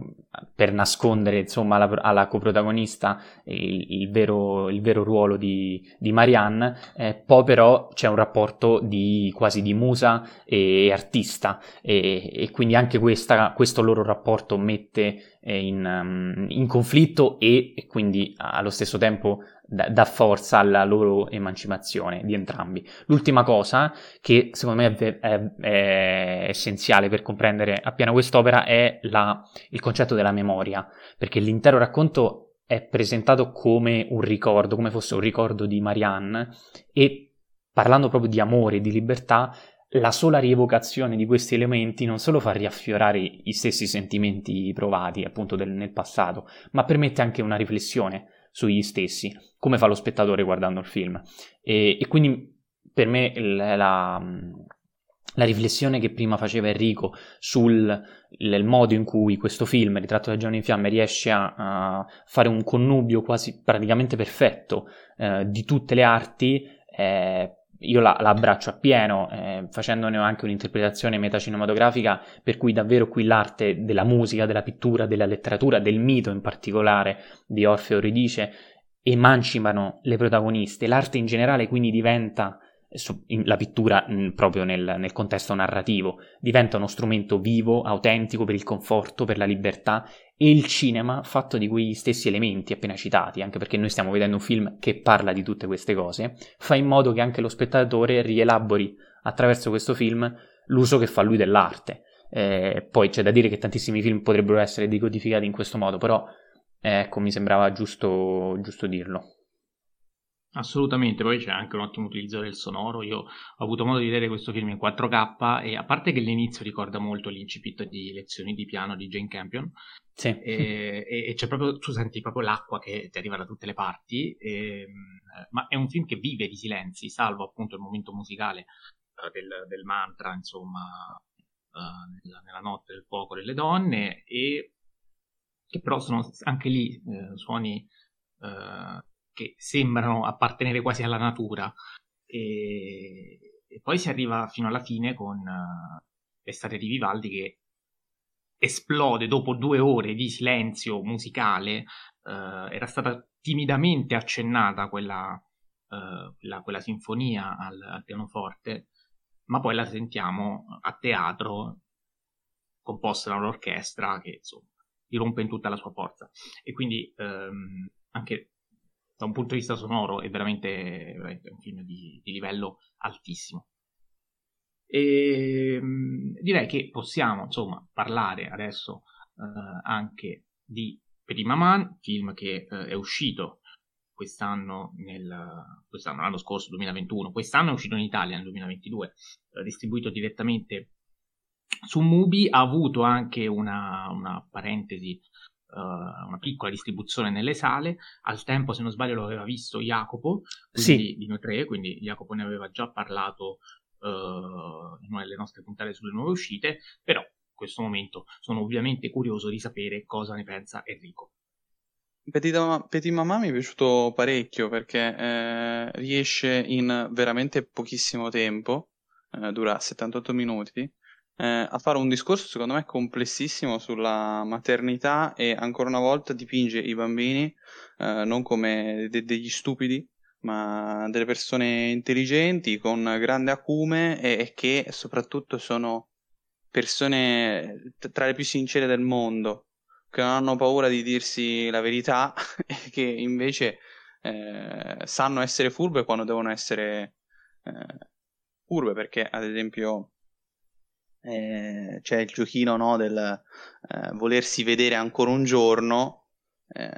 per nascondere insomma alla, alla coprotagonista il, il, vero, il, vero, ruolo di, di Marianne, eh, poi però c'è un rapporto di, quasi di musa e artista. E, e quindi anche questa, questo loro rapporto mette eh, in, um, in conflitto e, e quindi allo stesso tempo dà forza alla loro emancipazione di entrambi. L'ultima cosa che secondo me è, è, è essenziale per comprendere appieno quest'opera è la, il concetto della memoria, perché l'intero racconto è presentato come un ricordo, come fosse un ricordo di Marianne e parlando proprio di amore e di libertà, la sola rievocazione di questi elementi non solo fa riaffiorare gli stessi sentimenti provati appunto del, nel passato, ma permette anche una riflessione sugli stessi, come fa lo spettatore guardando il film. E, e quindi per me la, la, la, riflessione che prima faceva Enrico sul il modo in cui questo film, ritratto da Giovanni in Fiamme, riesce a, a, fare un connubio quasi praticamente perfetto eh, di tutte le arti, eh, io la, la, abbraccio appieno, eh, facendone anche un'interpretazione metacinematografica, per cui davvero qui l'arte della musica, della pittura, della letteratura, del mito in particolare di Orfeo Euridice emancipano le protagoniste, l'arte in generale quindi diventa la pittura proprio nel, nel, contesto narrativo diventa uno strumento vivo, autentico per il conforto, per la libertà e il cinema fatto di quegli stessi elementi appena citati, anche perché noi stiamo vedendo un film che parla di tutte queste cose, fa in modo che anche lo spettatore rielabori attraverso questo film l'uso che fa lui dell'arte. Eh, poi c'è da dire che tantissimi film potrebbero essere decodificati in questo modo, però eh, ecco, mi sembrava giusto, giusto dirlo. Assolutamente, poi c'è anche un ottimo utilizzo del sonoro. Io ho avuto modo di vedere questo film in 4K e a parte che l'inizio ricorda molto l'incipit di lezioni di piano di Jane Campion, sì. e, e, c'è proprio, tu senti proprio l'acqua che ti arriva da tutte le parti, e, ma è un film che vive di silenzi, salvo appunto il momento musicale uh, del, del, mantra, insomma, uh, nella, nella, notte del fuoco delle donne, e che però sono anche lì eh, suoni eh, che sembrano appartenere quasi alla natura. E, e, poi si arriva fino alla fine con uh, L'estate di Vivaldi che esplode dopo due ore di silenzio musicale. Uh, era stata timidamente accennata quella, uh, la, quella sinfonia al, al, pianoforte, ma poi la sentiamo a teatro composta da un'orchestra che insomma irrompe in tutta la sua forza. E quindi um, anche da un punto di vista sonoro è veramente, veramente un film di, di livello altissimo. E ehm, direi che possiamo insomma parlare adesso eh, anche di Prima Man, film che eh, è uscito quest'anno, nel, quest'anno, l'anno scorso 2021, quest'anno è uscito in Italia nel 2022, eh, distribuito direttamente su Mubi, ha avuto anche una, una parentesi uh, una piccola distribuzione nelle sale. Al tempo, se non sbaglio, lo aveva visto Jacopo sì. di noi tre, quindi Jacopo ne aveva già parlato uh, in una delle nostre puntate sulle nuove uscite, però in questo momento sono ovviamente curioso di sapere cosa ne pensa Enrico. Petit, Petit Mamma mi è piaciuto parecchio perché eh, riesce in veramente pochissimo tempo, eh, dura 78 minuti, eh, a fare un discorso secondo me complessissimo sulla maternità e ancora una volta dipinge i bambini eh, non come de- degli stupidi ma delle persone intelligenti con grande acume e, e che soprattutto sono persone t- tra le più sincere del mondo che non hanno paura di dirsi la verità e che invece eh, sanno essere furbe quando devono essere eh, furbe perché ad esempio eh, c'è il giochino no, del eh, volersi vedere ancora un giorno eh,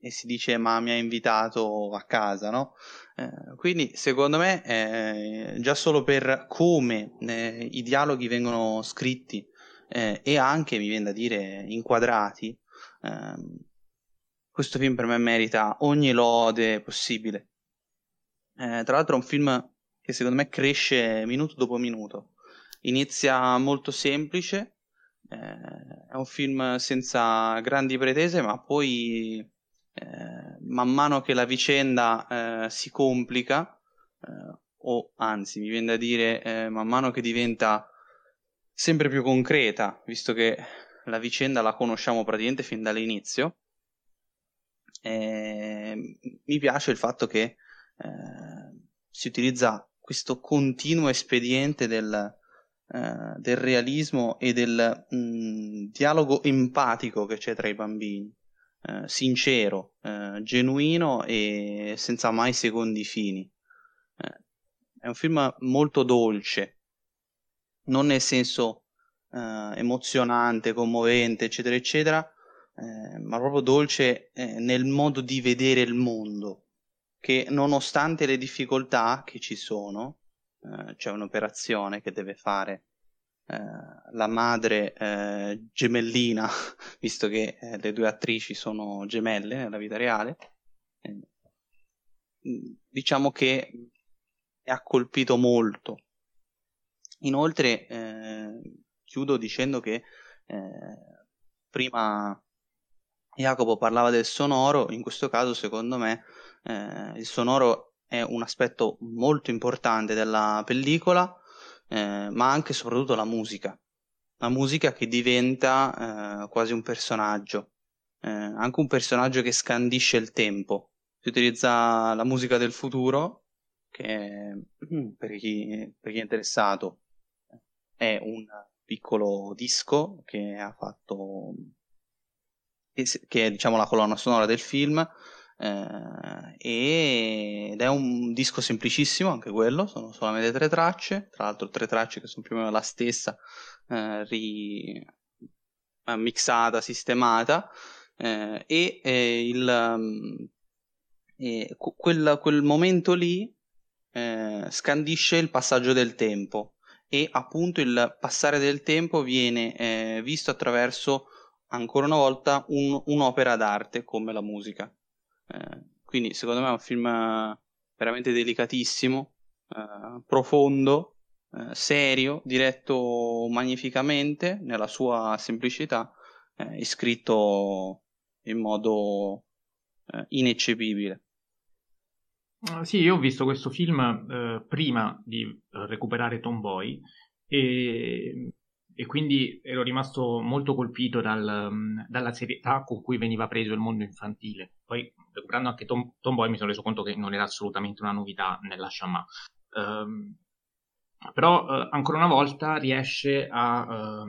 e si dice ma mi ha invitato a casa, no? Eh, quindi secondo me eh, già solo per come eh, i dialoghi vengono scritti e anche, mi viene da dire, inquadrati, ehm, questo film per me merita ogni lode possibile. tra l'altro è un film che secondo me cresce minuto dopo minuto Inizia molto semplice, eh, è un film senza grandi pretese, ma poi eh, man mano che la vicenda eh, si complica, eh, o anzi mi viene da dire eh, man mano che diventa sempre più concreta, visto che la vicenda la conosciamo praticamente fin dall'inizio, eh, mi piace il fatto che si utilizza questo continuo espediente del eh, del realismo e del mh, mm, dialogo empatico che c'è tra i bambini, eh, sincero, eh, genuino e senza mai secondi fini. Eh, è un film molto dolce, non nel senso eh, emozionante, commovente, eccetera, eccetera, ma proprio dolce nel modo di vedere il mondo, che nonostante le difficoltà che ci sono, eh, c'è un'operazione che deve fare eh, la madre eh, gemellina, visto che eh, le due attrici sono gemelle nella vita reale. Eh, diciamo che ha colpito molto. Inoltre, chiudo dicendo che prima Jacopo parlava del sonoro, in questo caso secondo me eh, il sonoro è un aspetto molto importante della pellicola, eh, ma anche e soprattutto la musica. La musica che diventa eh, quasi un personaggio, eh, anche un personaggio che scandisce il tempo. Si utilizza la musica del futuro, che per chi, per chi è interessato è un piccolo disco che ha fatto che è diciamo la colonna sonora del film eh, ed è un disco semplicissimo anche quello, sono solamente tre tracce, tra l'altro tre tracce che sono più o meno la stessa, eh, ri... Eh, mixata, sistemata eh, e eh, il, um, quel, quel, momento lì eh, scandisce il passaggio del tempo e appunto il passare del tempo viene visto attraverso ancora una volta un, un'opera d'arte come la musica. Eh, quindi secondo me è un film veramente delicatissimo, eh, profondo, eh, serio, diretto magnificamente nella sua semplicità eh, iscritto in modo eh, ineccepibile. Ah, sì, io ho visto questo film eh, prima di eh, recuperare Tomboy e, e, quindi ero rimasto molto colpito dal, mm, dalla serietà con cui veniva preso il mondo infantile. Poi, recuperando anche Tom, Tomboy, mi sono reso conto che non era assolutamente una novità nella Shaman. Um, però, uh, ancora una volta, riesce a... Uh,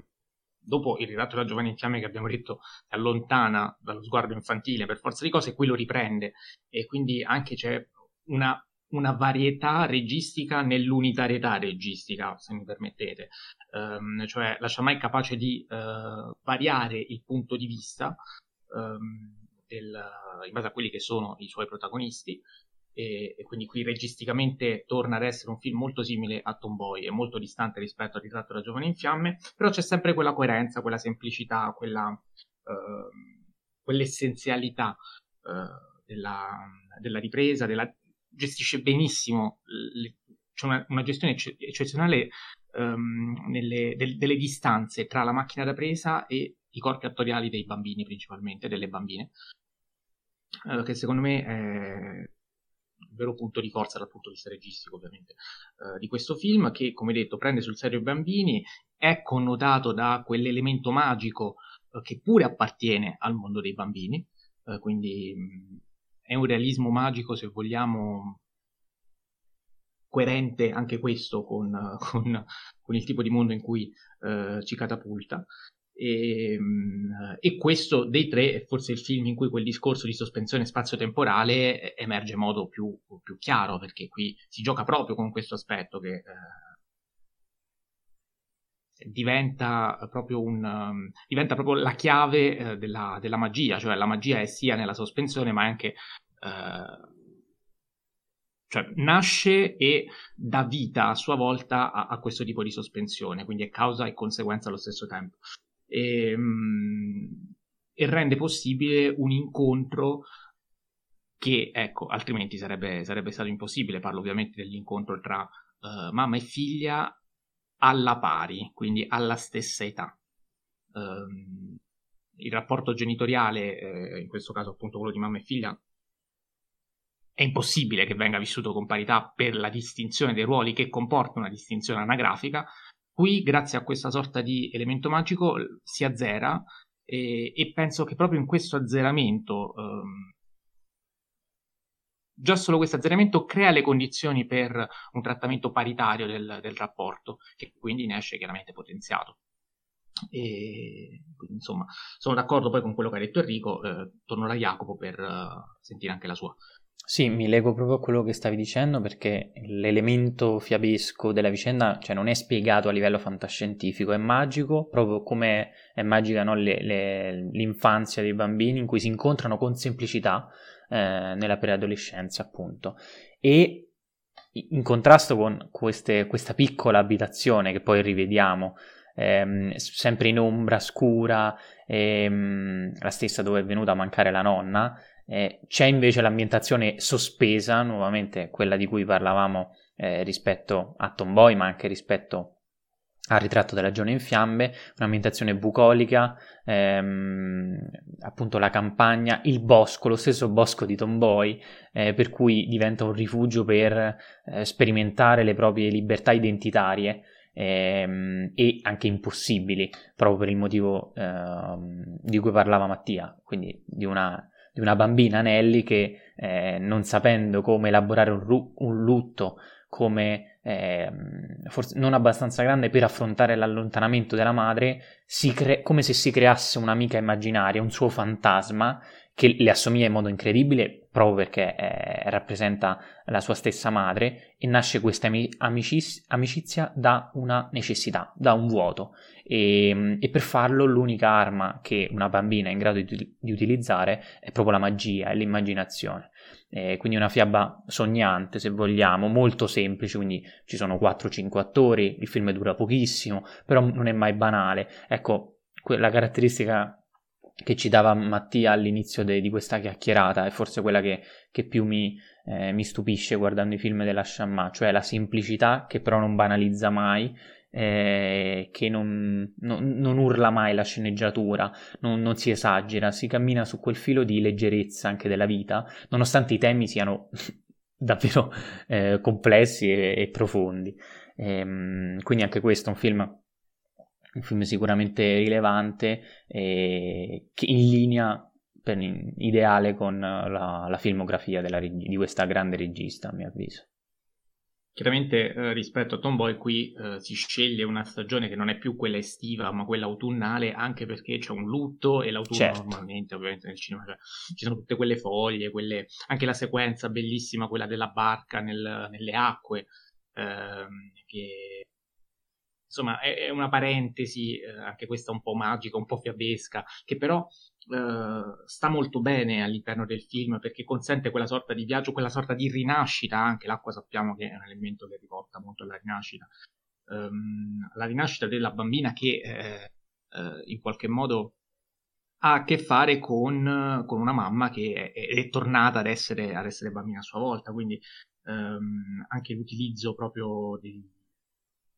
dopo il ritratto della giovane in fiamme che abbiamo detto si allontana dallo sguardo infantile per forza di cose, qui lo riprende e quindi anche c'è una, una varietà registica nell'unitarietà registica, se mi permettete. Um, cioè la Shammai è capace di uh, variare il punto di vista um, del, in base a quelli che sono i suoi protagonisti e, e, quindi qui registicamente torna ad essere un film molto simile a Tomboy e molto distante rispetto al ritratto della giovane in fiamme, però c'è sempre quella coerenza, quella semplicità, quella, uh, quell'essenzialità uh, della, della, ripresa, della, gestisce benissimo, le, c'è una, una, gestione ecce, eccezionale um, nelle, del, delle distanze tra la macchina da presa e i corpi attoriali dei bambini principalmente, delle bambine, uh, che secondo me è il vero punto di forza dal punto di vista registico ovviamente uh, di questo film che come detto prende sul serio i bambini, è connotato da quell'elemento magico uh, che pure appartiene al mondo dei bambini, quindi mh, è un realismo magico, se vogliamo, coerente anche questo con, con, con il tipo di mondo in cui eh, ci catapulta. E, e, questo dei tre è forse il film in cui quel discorso di sospensione spazio-temporale emerge in modo più, più chiaro, perché qui si gioca proprio con questo aspetto che eh, diventa, proprio un, um, diventa proprio la chiave eh, della, della, magia, cioè la magia è sia nella sospensione ma anche eh, cioè nasce e dà vita a sua volta a, a, questo tipo di sospensione, quindi è causa e conseguenza allo stesso tempo. E, um, e rende possibile un incontro che, ecco, altrimenti sarebbe, sarebbe stato impossibile. Parlo ovviamente dell'incontro tra uh, mamma e figlia alla pari, quindi alla stessa età. Um, il rapporto genitoriale, eh, in questo caso appunto quello di mamma e figlia, è impossibile che venga vissuto con parità per la distinzione dei ruoli che comporta una distinzione anagrafica. Qui, grazie a questa sorta di elemento magico, si azzera e, e penso che proprio in questo azzeramento, um, già solo questo azzeramento crea le condizioni per un trattamento paritario del, del rapporto, che quindi ne esce chiaramente potenziato. E insomma, sono d'accordo poi con quello che ha detto Enrico, eh, torno da Jacopo per uh, sentire anche la sua. Sì, mi lego proprio a quello che stavi dicendo perché l'elemento fiabesco della vicenda cioè, non è spiegato a livello fantascientifico, è magico, proprio come è magica no, le, le, l'infanzia dei bambini in cui si incontrano con semplicità eh, nella preadolescenza, appunto. E in contrasto con queste, questa piccola abitazione che poi rivediamo, ehm, sempre in ombra, scura, ehm, la stessa dove è venuta a mancare la nonna, eh, c'è invece l'ambientazione sospesa, nuovamente quella di cui parlavamo eh, rispetto a Tomboy, ma anche rispetto al ritratto della giornata in fiamme, un'ambientazione bucolica, ehm, appunto la campagna, il bosco, lo stesso bosco di Tomboy, eh, per cui diventa un rifugio per eh, sperimentare le proprie libertà identitarie ehm, e anche impossibili, proprio per il motivo ehm, di cui parlava Mattia, quindi di una di una bambina Nelly che eh, non sapendo come elaborare un, ru- un lutto come eh, forse non abbastanza grande per affrontare l'allontanamento della madre, cre- come se si creasse un'amica immaginaria, un suo fantasma che le assomiglia in modo incredibile proprio perché eh, rappresenta la sua stessa madre e nasce questa amici- amicizia da una necessità, da un vuoto e, e, per farlo l'unica arma che una bambina è in grado di, di utilizzare è proprio la magia e l'immaginazione. Eh, quindi una fiaba sognante, se vogliamo, molto semplice, quindi ci sono 4-5 attori, il film dura pochissimo, però non è mai banale. Ecco, la caratteristica che ci dava Mattia all'inizio de, di questa chiacchierata è forse quella che, che più mi, eh, mi, stupisce guardando i film della Shamma, cioè la semplicità che però non banalizza mai eh, che non, non, non, urla mai la sceneggiatura, non, non, si esagera, si cammina su quel filo di leggerezza anche della vita, nonostante i temi siano davvero eh, complessi e, e profondi. Ehm, quindi anche questo è un film, un film sicuramente rilevante e in linea per, in, ideale con la, la filmografia della, di questa grande regista, a mio avviso. Chiaramente eh, rispetto a Tomboy qui eh, si sceglie una stagione che non è più quella estiva ma quella autunnale anche perché c'è un lutto e l'autunno certo. normalmente ovviamente nel cinema cioè, ci sono tutte quelle foglie, quelle... anche la sequenza bellissima quella della barca nel, nelle acque ehm, che insomma è, è una parentesi eh, anche questa un po' magica, un po' fiabesca che però Uh, sta molto bene all'interno del film perché consente quella sorta di viaggio, quella sorta di rinascita anche. L'acqua sappiamo che è un elemento che riporta molto alla rinascita, um, la rinascita della bambina che eh, eh, in qualche modo ha a che fare con, con una mamma che è, è, tornata ad essere, ad essere, bambina a sua volta. Quindi um, anche l'utilizzo proprio di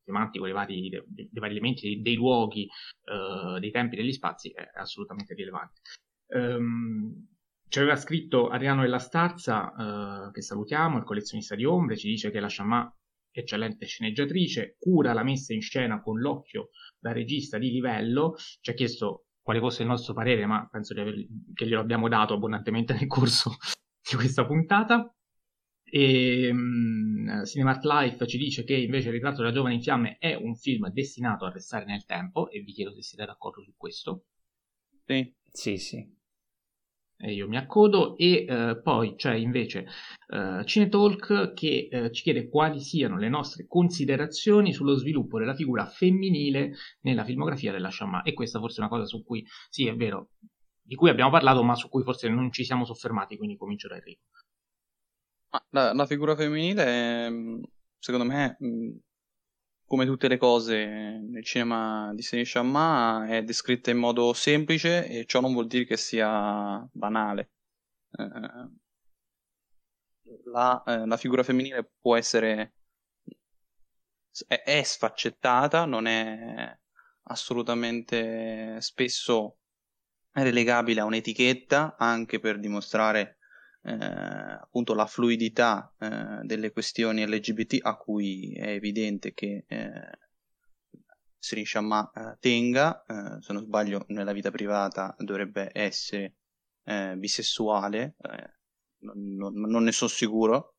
semantico dei vari, dei, dei vari elementi, dei, dei luoghi, uh, dei tempi, degli spazi è assolutamente rilevante. Um, ci aveva scritto Adriano della Starza, uh, che salutiamo, il collezionista di ombre, ci dice che la Sciamà, eccellente sceneggiatrice, cura la messa in scena con l'occhio da regista di livello, ci ha chiesto quale fosse il nostro parere, ma penso aver, che glielo abbiamo dato abbondantemente nel corso di questa puntata. E um, Cinemat Life ci dice che invece il ritratto della giovane in fiamme è un film destinato a restare nel tempo e vi chiedo se siete d'accordo su questo. Sì, sì, sì. E io mi accodo e uh, poi c'è invece uh, Cinetalk che uh, ci chiede quali siano le nostre considerazioni sullo sviluppo della figura femminile nella filmografia della Shaman e questa forse è una cosa su cui, sì è vero, di cui abbiamo parlato ma su cui forse non ci siamo soffermati, quindi comincio da Enrico. La, la figura femminile, mm, secondo me, come tutte le cose nel cinema di Sidney Shamma, è descritta in modo semplice e ciò non vuol dire che sia banale. Eh, la, eh, la, figura femminile può essere è, è, sfaccettata, non è assolutamente spesso relegabile a un'etichetta, anche per dimostrare eh, appunto la fluidità eh, delle questioni LGBT a cui è evidente che eh, Sri Shamma eh, tenga, eh, se non sbaglio nella vita privata dovrebbe essere eh, bisessuale, non, non, non, ne sono sicuro,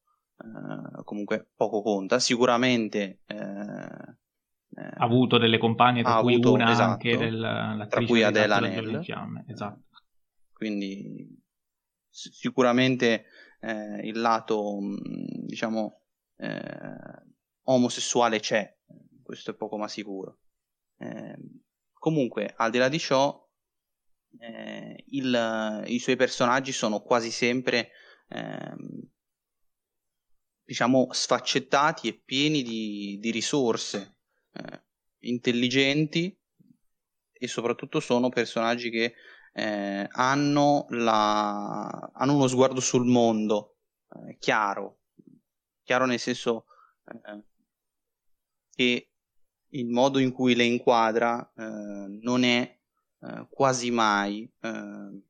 comunque poco conta, sicuramente ha avuto delle compagne tra cui avuto, una esatto, anche del, tra cui Adela Nell esatto. quindi sicuramente eh, il lato, mm, diciamo, eh, omosessuale c'è, questo è poco ma sicuro. Eh, comunque, al di là di ciò, eh, il, i suoi personaggi sono quasi sempre, ehm, diciamo, sfaccettati e pieni di, di risorse, eh, intelligenti e soprattutto sono personaggi che eh, hanno, la, hanno, uno sguardo sul mondo eh, chiaro, chiaro nel senso eh, che il modo in cui le inquadra eh, non è eh, quasi mai eh,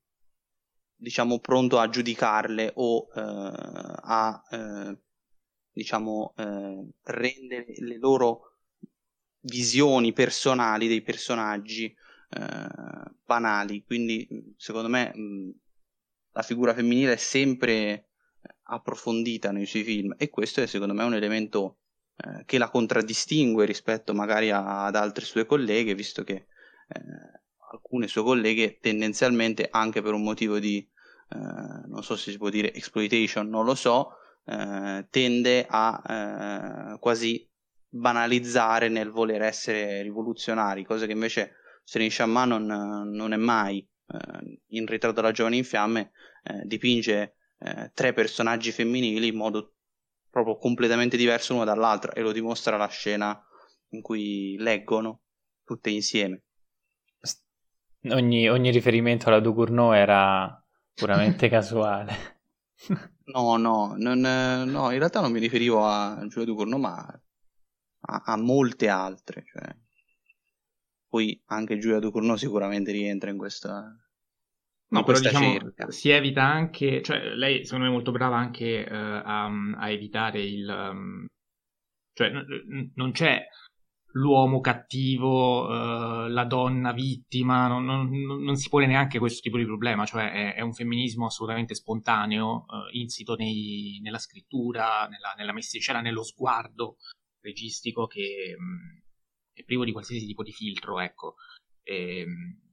diciamo pronto a giudicarle o a diciamo rendere le loro visioni personali dei personaggi eh, banali, quindi secondo me la figura femminile è sempre approfondita nei suoi film. E questo è secondo me un elemento eh, che la contraddistingue rispetto magari ad altre sue colleghe, visto che eh, alcune sue colleghe tendenzialmente anche per un motivo di, eh, non so se si può dire exploitation, non lo so, eh, tende a eh, quasi banalizzare nel voler essere rivoluzionari, cosa che invece Serin Shamma non, non, è mai eh, in ritratto della giovane in fiamme, eh, dipinge eh, tre personaggi femminili in modo proprio completamente diverso l'uno dall'altra e lo dimostra la scena in cui leggono tutte insieme. Ogni, ogni riferimento alla Ducournau era puramente casuale. no, no, non, no, in realtà non mi riferivo a Giulio Ducournau, ma a, a molte altre. Cioè, poi anche Giulia Ducournau sicuramente rientra in questa, No, però diciamo, si evita anche, cioè lei secondo me è molto brava anche uh, a, a, evitare il... Um, cioè n- non c'è l'uomo cattivo, uh, la donna vittima, non, non, non, si pone neanche questo tipo di problema, cioè è, è un femminismo assolutamente spontaneo, uh, insito nei, nella scrittura, nella, nella messa in scena, nello sguardo registico che um, è privo di qualsiasi tipo di filtro, ecco, e,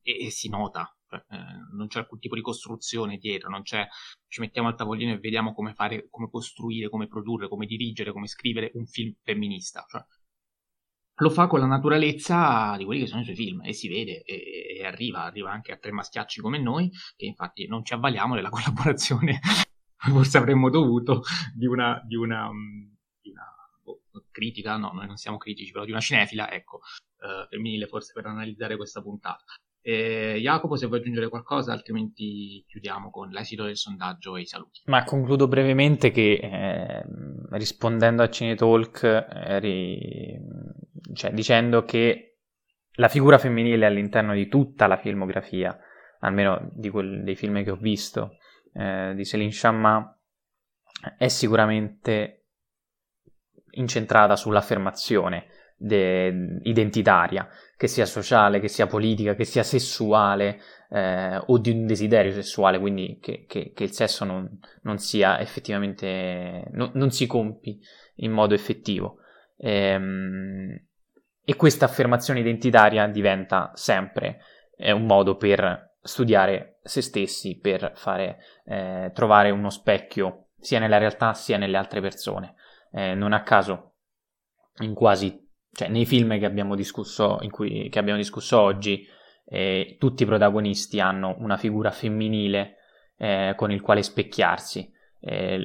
e, e si nota, cioè, eh, non c'è alcun tipo di costruzione dietro, non c'è ci mettiamo al tavolino e vediamo come fare, come costruire, come produrre, come dirigere, come scrivere un film femminista. Cioè, lo fa con la naturalezza di quelli che sono i suoi film e si vede e, e arriva, arriva anche a tre maschiacci come noi, che infatti non ci avvaliamo della collaborazione, forse avremmo dovuto, di una, di una, critica, no, noi non siamo critici, però di una cinefila, ecco, eh, femminile forse per analizzare questa puntata. Eh, Jacopo, se vuoi aggiungere qualcosa, altrimenti chiudiamo con l'esito del sondaggio e i saluti. Ma concludo brevemente che eh, rispondendo a Cinetalk, eh, ri... cioè, dicendo che la figura femminile all'interno di tutta la filmografia, almeno quel, dei film che ho visto, eh, di Céline Sciamma, è sicuramente incentrata sull'affermazione de- identitaria, che sia sociale, che sia politica, che sia sessuale eh, o di un desiderio sessuale, quindi che, che, che il sesso non, non, sia effettivamente, no, non si compi in modo effettivo. Ehm, e questa affermazione identitaria diventa sempre eh, un modo per studiare se stessi, per fare, eh, trovare uno specchio sia nella realtà sia nelle altre persone. Eh, non a caso in quasi cioè nei film che abbiamo discusso, cui, che abbiamo discusso oggi, eh, tutti i protagonisti hanno una figura femminile eh, con il quale specchiarsi. Eh,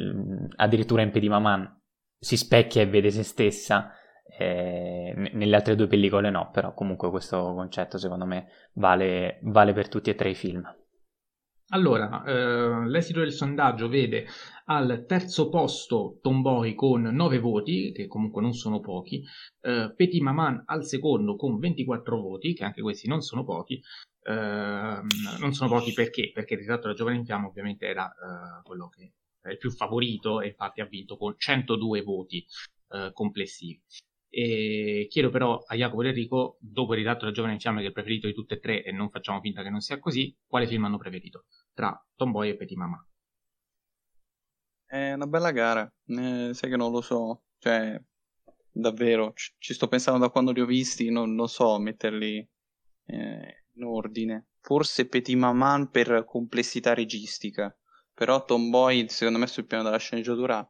addirittura in Pedimaman si specchia e vede se stessa, eh, nelle altre due pellicole no, però comunque questo concetto secondo me vale, vale per tutti e tre i film. Allora, eh, l'esito del sondaggio vede al terzo posto Tomboy con 9 voti, che comunque non sono pochi, eh, Petit Maman al secondo con 24 voti, che anche questi non sono pochi, eh, non sono pochi perché? Perché il ritratto della giovane in fiamma ovviamente era eh, quello che è il più favorito e infatti ha vinto con 102 voti eh, complessivi. E chiedo però a Jacopo e Enrico, dopo il ritratto della giovane in fiamme che è preferito di tutte e tre e non facciamo finta che non sia così, quale film hanno preferito tra Tomboy e Petit Mama? È una bella gara, eh, sai che non lo so, cioè davvero ci, ci sto pensando da quando li ho visti, non, non so metterli eh, in ordine. Forse Petit Maman per complessità registica, però Tomboy secondo me sul piano della sceneggiatura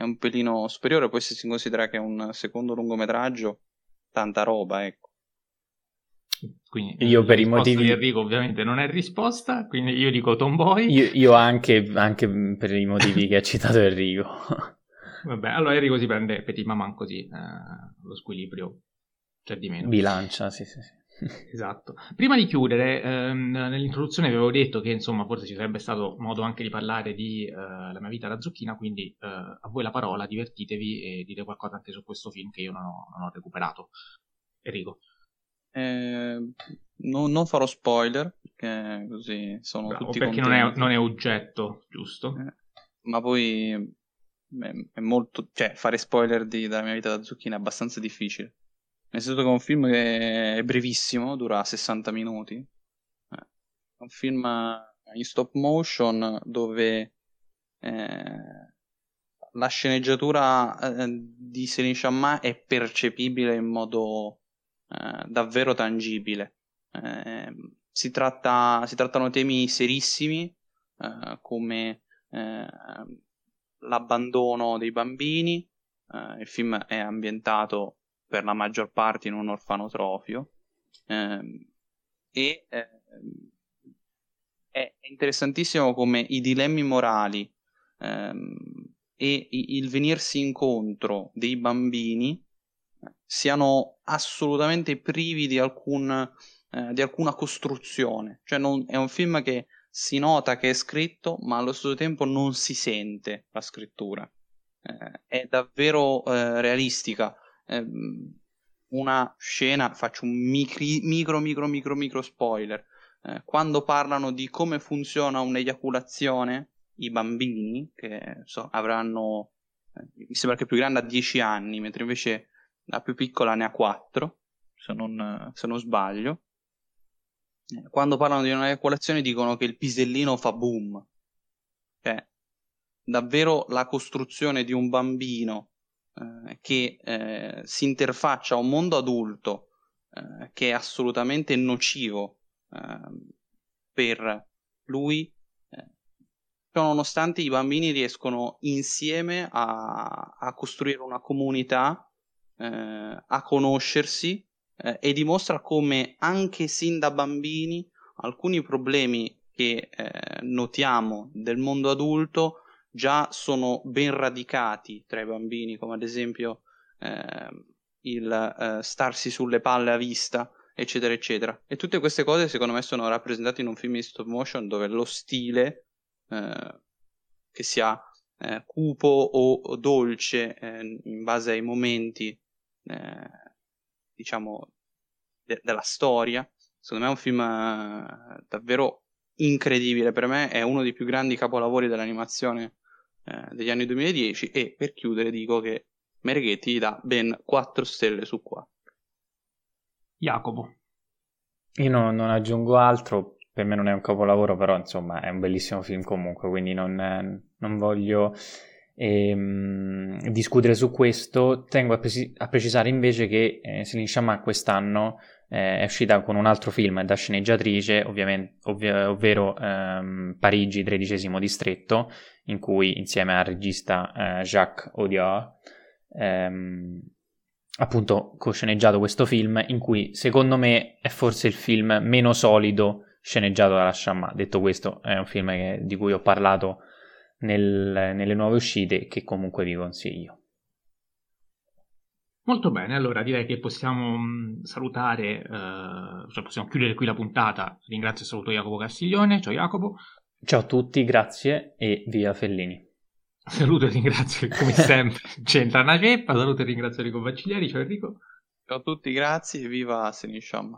è un pelino superiore, poi se si considera che è un secondo lungometraggio, tanta roba, ecco. Quindi io per i motivi di Enrico ovviamente non è risposta, quindi io dico Tomboy. Io, io anche, anche, per i motivi che ha citato Enrico. Vabbè, allora Enrico si prende Petit Maman così, eh, lo squilibrio c'è di meno. Bilancia, sì, sì, sì. Esatto. Prima di chiudere, ehm, nell'introduzione avevo detto che insomma forse ci sarebbe stato modo anche di parlare di eh, La mia vita da zucchina, quindi eh, a voi la parola, divertitevi e dite qualcosa anche su questo film che io non ho, non ho recuperato. Enrico. Eh, no, non farò spoiler, perché così sono Bravo, tutti perché non è, non è, oggetto, giusto? Eh, ma poi è, è molto... cioè fare spoiler di, della mia vita da zucchina è abbastanza difficile. Nel senso che è un film che è brevissimo, dura 60 minuti. Eh, è un film in stop motion dove eh, la sceneggiatura eh, di Céline Sciamma è percepibile in modo eh, davvero tangibile. Eh, si, tratta, si, trattano temi serissimi eh, come l'abbandono dei bambini. il film è ambientato per la maggior parte in un orfanotrofio ehm, e eh, è interessantissimo come i dilemmi morali ehm, e il venirsi incontro dei bambini siano assolutamente privi di, alcun, eh, di alcuna costruzione. Cioè non, è un film che si nota che è scritto, ma allo stesso tempo non si sente la scrittura. Eh, è davvero eh, realistica. Ehm, una scena, faccio un micri, micro, micro, micro, micro spoiler. Eh, quando parlano di come funziona un'eiaculazione, i bambini, che so, avranno, eh, mi sembra che più grande ha 10 anni, mentre invece la più piccola ne ha 4, se non, se non sbaglio. Eh, quando parlano di un'eiaculazione dicono che il pisellino fa boom. Cioè, davvero la costruzione di un bambino eh, che eh, si interfaccia a un mondo adulto eh, che è assolutamente nocivo ehm, per lui, eh, nonostante i bambini riescono insieme a, a costruire una comunità, eh, a conoscersi e dimostra come anche sin da bambini alcuni problemi che notiamo del mondo adulto già sono ben radicati tra i bambini, come ad esempio eh, il eh, starsi sulle palle a vista, eccetera, eccetera. E tutte queste cose, secondo me, sono rappresentate in un film di stop motion dove lo stile, eh, che sia eh, cupo o, dolce eh, in base ai momenti, eh, diciamo, de- della storia, secondo me è un film davvero incredibile. Per me è uno dei più grandi capolavori dell'animazione eh, degli anni 2010 e per chiudere dico che Mereghetti dà ben 4 stelle su 4. Jacopo. Io no, non aggiungo altro, per me non è un capolavoro, però insomma è un bellissimo film comunque, quindi non, non voglio ehm, discutere su questo. Tengo a, presi- a precisare invece che eh, Celine Sciamà quest'anno eh, è uscita con un altro film da sceneggiatrice, ovviamente, ovvi- ovvero ehm, Parigi, tredicesimo distretto, in cui insieme al regista eh, Jacques Audiard ehm, appunto co-sceneggiato questo film in cui secondo me è forse il film meno solido sceneggiato dalla Shamma. Detto questo, è un film che, di cui ho parlato nel, nelle nuove uscite che comunque vi consiglio. Molto bene, allora direi che possiamo mm, salutare, eh, cioè possiamo chiudere qui la puntata. Ringrazio e saluto Jacopo Castiglione. Ciao Jacopo. Ciao a tutti, grazie e via Fellini. Saluto e ringrazio come sempre c'entra una ceppa, saluto e ringrazio Enrico Bacciglieri, ciao Enrico. Ciao a tutti, grazie e viva Senisham.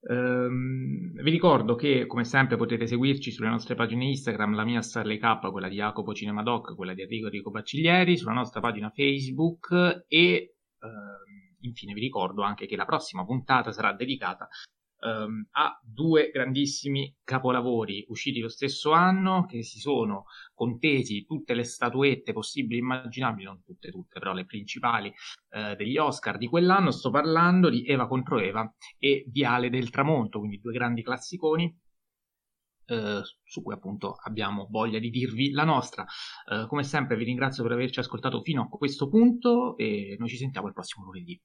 Um, vi ricordo che come sempre potete seguirci sulle nostre pagine Instagram, la mia Starley K, quella di Jacopo Cinemadoc, quella di Enrico Enrico Bacciglieri, sulla nostra pagina Facebook e uh, infine vi ricordo anche che la prossima puntata sarà dedicata um, ha due grandissimi capolavori usciti lo stesso anno che si sono contesi tutte le statuette possibili e immaginabili, non tutte, tutte, però le principali uh, degli Oscar di quell'anno. Sto parlando di Eva contro Eva e Viale del Tramonto, quindi due grandi classiconi. Uh, su cui appunto abbiamo voglia di dirvi la nostra. Uh, come sempre vi ringrazio per averci ascoltato fino a questo punto e noi ci sentiamo il prossimo lunedì.